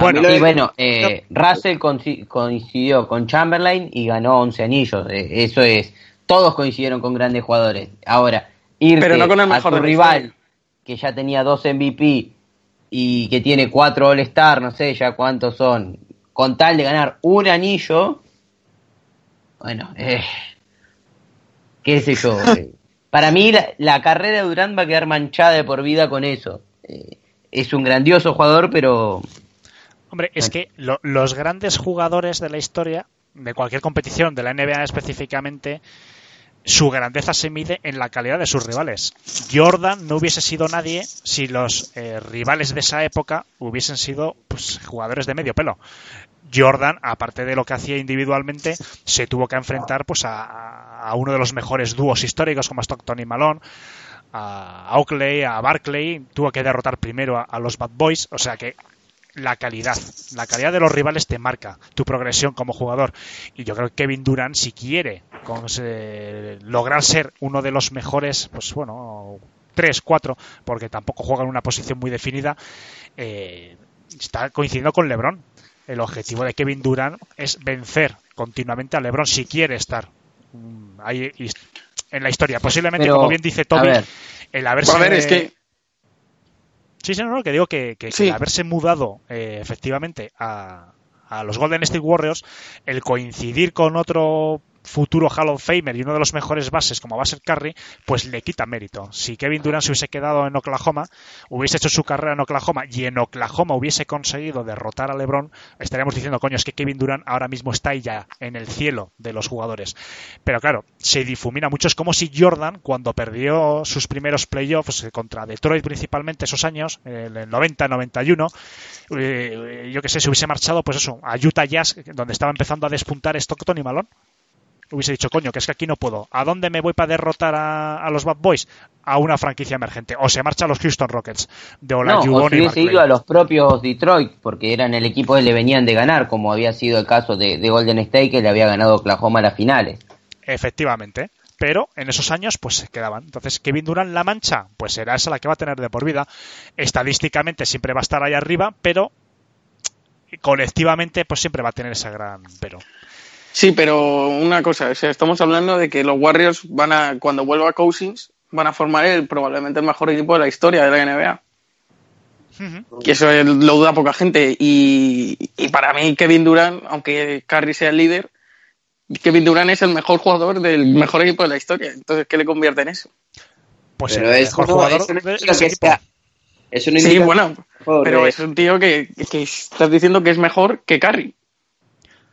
Bueno. mí lo Y de- bueno, eh, Russell coinci- coincidió con Chamberlain y ganó 11 anillos. eh, eso es, todos coincidieron con grandes jugadores. Ahora, irte Pero no con el a tu rival, que ya tenía dos MVP y que tiene cuatro All-Star, no sé ya cuántos son, con tal de ganar un anillo, bueno, eh, qué sé yo. eh, Para mí la, la carrera de Durant va a quedar manchada de por vida con eso. Eh, es un grandioso jugador, pero Hombre, es que lo- los grandes jugadores de la historia, de cualquier competición, de la NBA específicamente, su grandeza se mide en la calidad de sus rivales. Jordan no hubiese sido nadie si los eh, rivales de esa época hubiesen sido pues, jugadores de medio pelo. Jordan, aparte de lo que hacía individualmente, se tuvo que enfrentar pues a, a uno de los mejores dúos históricos como Stockton y Malone, a Oakley, a Barclay, tuvo que derrotar primero a, a los Bad Boys, o sea que la calidad, la calidad de los rivales te marca tu progresión como jugador. Y yo creo que Kevin Durant, si quiere con- se- lograr ser uno de los mejores, pues bueno, 3, 4, porque tampoco juega en una posición muy definida, eh, está coincidiendo con LeBron. El objetivo de Kevin Durant es vencer continuamente a LeBron si quiere estar mm, ahí en la historia. Posiblemente, Pero, como bien dice Toby, ver. el haberse... A ver, es que Sí, sí, no, no, que digo que, que- Sí. haberse mudado eh, efectivamente a, a los Golden State Warriors, el coincidir con otro futuro Hall of Famer y uno de los mejores bases como va a Curry, pues le quita mérito. Si Kevin Durant se hubiese quedado en Oklahoma, hubiese hecho su carrera en Oklahoma y en Oklahoma hubiese conseguido derrotar a LeBron, estaríamos diciendo, coño, es que Kevin Durant ahora mismo está ya en el cielo de los jugadores. Pero claro, se difumina mucho. Es como si Jordan, cuando perdió sus primeros playoffs contra Detroit principalmente esos años, en el 90, 91, eh, yo que sé, se hubiese marchado, pues eso, a Utah Jazz, donde estaba empezando a despuntar Stockton y Malone. Hubiese dicho, coño, que es que aquí no puedo. ¿A dónde me voy para derrotar a, a los Bad Boys? A una franquicia emergente. O se marcha a los Houston Rockets de No, o si hubiese ido a los propios Detroit, porque eran el equipo que le venían de ganar, como había sido el caso de, de Golden State, que le había ganado Oklahoma a las finales. Efectivamente. Pero en esos años, pues se quedaban. Entonces, Kevin Durant, la mancha, pues será esa la que va a tener de por vida. Estadísticamente siempre va a estar ahí arriba, pero colectivamente, pues siempre va a tener esa gran pero. Sí, pero una cosa, o sea, estamos hablando de que los Warriors van a, cuando vuelva Cousins, van a formar el, probablemente el mejor equipo de la historia de la NBA. Y eso es- lo duda poca gente. Y, y para mí, Kevin Durant, aunque Curry sea el líder, Kevin Durant es el mejor jugador del mejor equipo de la historia. Entonces, ¿qué le convierte en eso? Pues Pero el es mejor no, jugador eso no de indica ese que equipo. sea- eso no Sí, bueno, pero es un tío que, que estás diciendo que es mejor que Curry.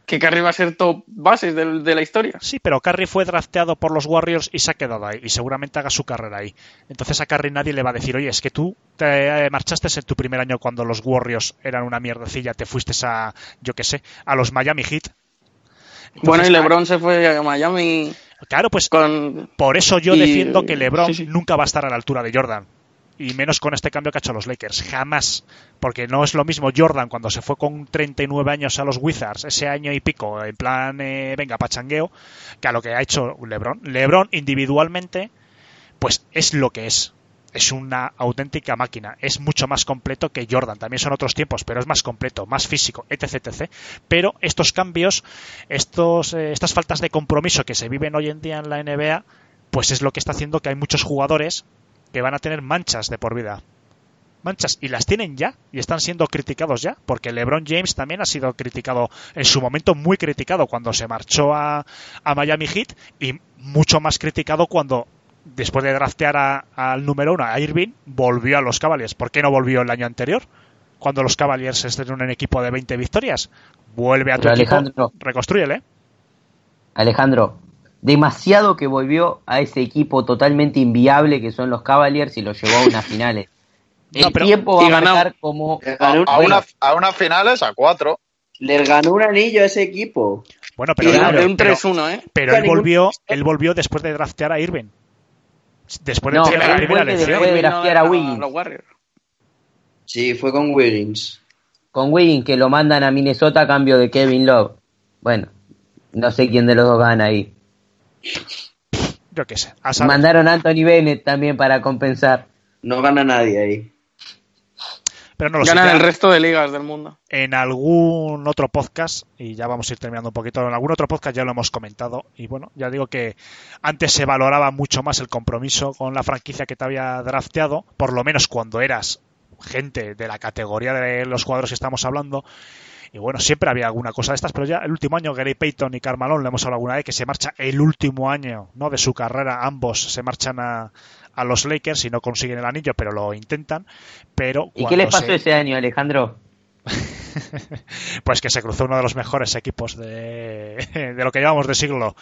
Que Curry va a ser top bases de, de la historia. Sí, pero Curry fue drafteado por los Warriors y se ha quedado ahí y seguramente haga su carrera ahí. Entonces a Curry nadie le va a decir, oye, es que tú te eh, marchaste en tu primer año cuando los Warriors eran una mierdecilla, te fuiste a, yo qué sé, a los Miami Heat. Entonces, bueno, y LeBron se fue a Miami Claro, pues con... por eso yo y- defiendo que LeBron sí, sí. nunca va a estar a la altura de Jordan. Y menos con este cambio que ha hecho los Lakers. Jamás. Porque no es lo mismo Jordan cuando se fue con 39 años a los Wizards, ese año y pico, en plan, eh, venga, pachangueo, que a lo que ha hecho LeBron. LeBron individualmente, pues es lo que es. Es una auténtica máquina. Es mucho más completo que Jordan. También son otros tiempos, pero es más completo, más físico, etc. etc. Pero estos cambios, estos, eh, estas faltas de compromiso que se viven hoy en día en la NBA, pues es lo que está haciendo que hay muchos jugadores que van a tener manchas de por vida. Manchas, y las tienen ya, y están siendo criticados ya, porque LeBron James también ha sido criticado, en su momento muy criticado cuando se marchó a, a Miami Heat, y mucho más criticado cuando, después de draftear a- al número uno, a Irving, volvió a los Cavaliers. ¿Por qué no volvió el año anterior? Cuando los Cavaliers estén en un equipo de 20 victorias. Vuelve a tu Pero, equipo, Alejandro. reconstrúyele. Alejandro, demasiado que volvió a ese equipo totalmente inviable que son los Cavaliers y los llevó a unas finales. No, El pero- tiempo va a marcar como... A, ganó, a bueno, una- a unas finales, a cuatro. le ganó un anillo a ese equipo. Bueno, pero, Y pero- de un pero- 3-1, ¿eh? Pero él volvió, él volvió después de draftear a Irving. Después de No, tener la él primera elección. después de Irving no draftear a Wiggins. los Warriors. Sí, fue con Wiggins. Con Wiggins que lo mandan a Minnesota a cambio de Kevin Love. Bueno, no sé quién de los dos gana ahí. Yo qué sé. a saber. Mandaron a Anthony Bennett también para compensar. No gana nadie ahí. Pero no lo. Ganan el resto de ligas del mundo. En algún otro podcast, y ya vamos a ir terminando un poquito, en algún otro podcast ya lo hemos comentado. Y bueno, ya digo que antes se valoraba mucho más el compromiso con la franquicia que te había drafteado, por lo menos cuando eras gente de la categoría de los jugadores que estamos hablando. Y bueno, siempre había alguna cosa de estas, pero ya el último año Gary Payton y Carmalón, le hemos hablado alguna vez, que se marcha el último año ¿no? de su carrera, ambos se marchan a, a los Lakers y no consiguen el anillo, pero lo intentan. Pero ¿Y qué les pasó se- ese año, Alejandro? pues que se cruzó uno de los mejores equipos de, de lo que llevamos de siglo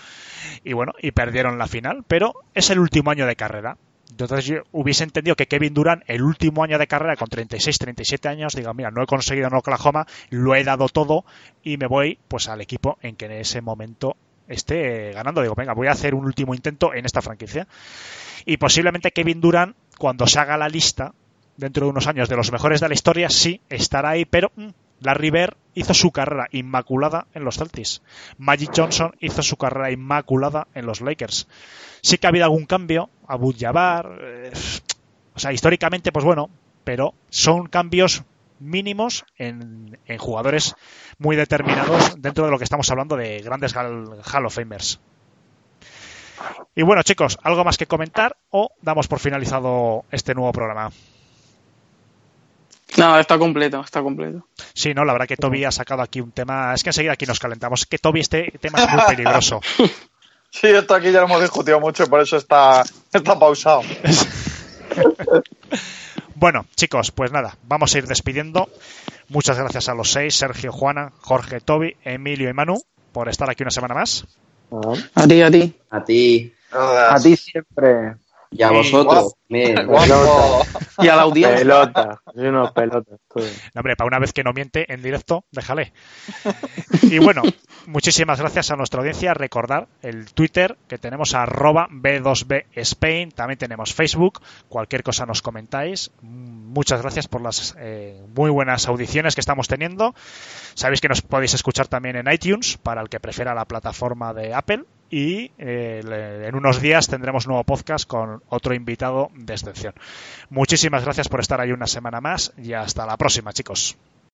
y bueno, y perdieron la final, pero es el último año de carrera. Entonces yo hubiese entendido que Kevin Durant, el último año de carrera, con 36, 37 años, diga, mira, no he conseguido en Oklahoma, lo he dado todo y me voy pues al equipo en que en ese momento esté ganando. Digo, venga, voy a hacer un último intento en esta franquicia. Y posiblemente Kevin Durant, cuando se haga la lista, dentro de unos años, de los mejores de la historia, sí, estará ahí, pero mm, Larry Bird hizo su carrera inmaculada en los Celtics. Magic Johnson hizo su carrera inmaculada en los Lakers. Sí que ha habido algún cambio, Abu Jabbar, eh, O sea, históricamente, pues bueno, pero son cambios mínimos en, jugadores muy determinados dentro de lo que estamos hablando de grandes Hall of Famers. Y bueno, chicos, ¿algo más que comentar o damos por finalizado este nuevo programa? No, está completo, está completo. Sí, no, la verdad que Toby ha sacado aquí un tema. Es que enseguida aquí nos calentamos. Es que Toby, este tema es muy peligroso. Sí, esto aquí ya lo hemos discutido mucho, por eso está, está pausado. Bueno, chicos, pues nada, vamos a ir despidiendo. Muchas gracias a los seis, Sergio, Juana, Jorge, Toby, Emilio y Manu, por estar aquí una semana más. A ti, a ti. A ti A ti siempre. Y a vosotros. Y a la audiencia. Pelota. Soy unos pelotas. todo. No, hombre, para una vez que no miente en directo, déjale. Y bueno, muchísimas gracias a nuestra audiencia. Recordar el Twitter que tenemos arroba B2B Spain. También tenemos Facebook. Cualquier cosa nos comentáis. Muchas gracias por las eh, muy buenas audiciones que estamos teniendo. Sabéis que nos podéis escuchar también en iTunes para el que prefiera la plataforma de Apple. Y eh, en unos días tendremos nuevo podcast con otro invitado de excepción. Muchísimas gracias por estar ahí una semana más y hasta la próxima, chicos.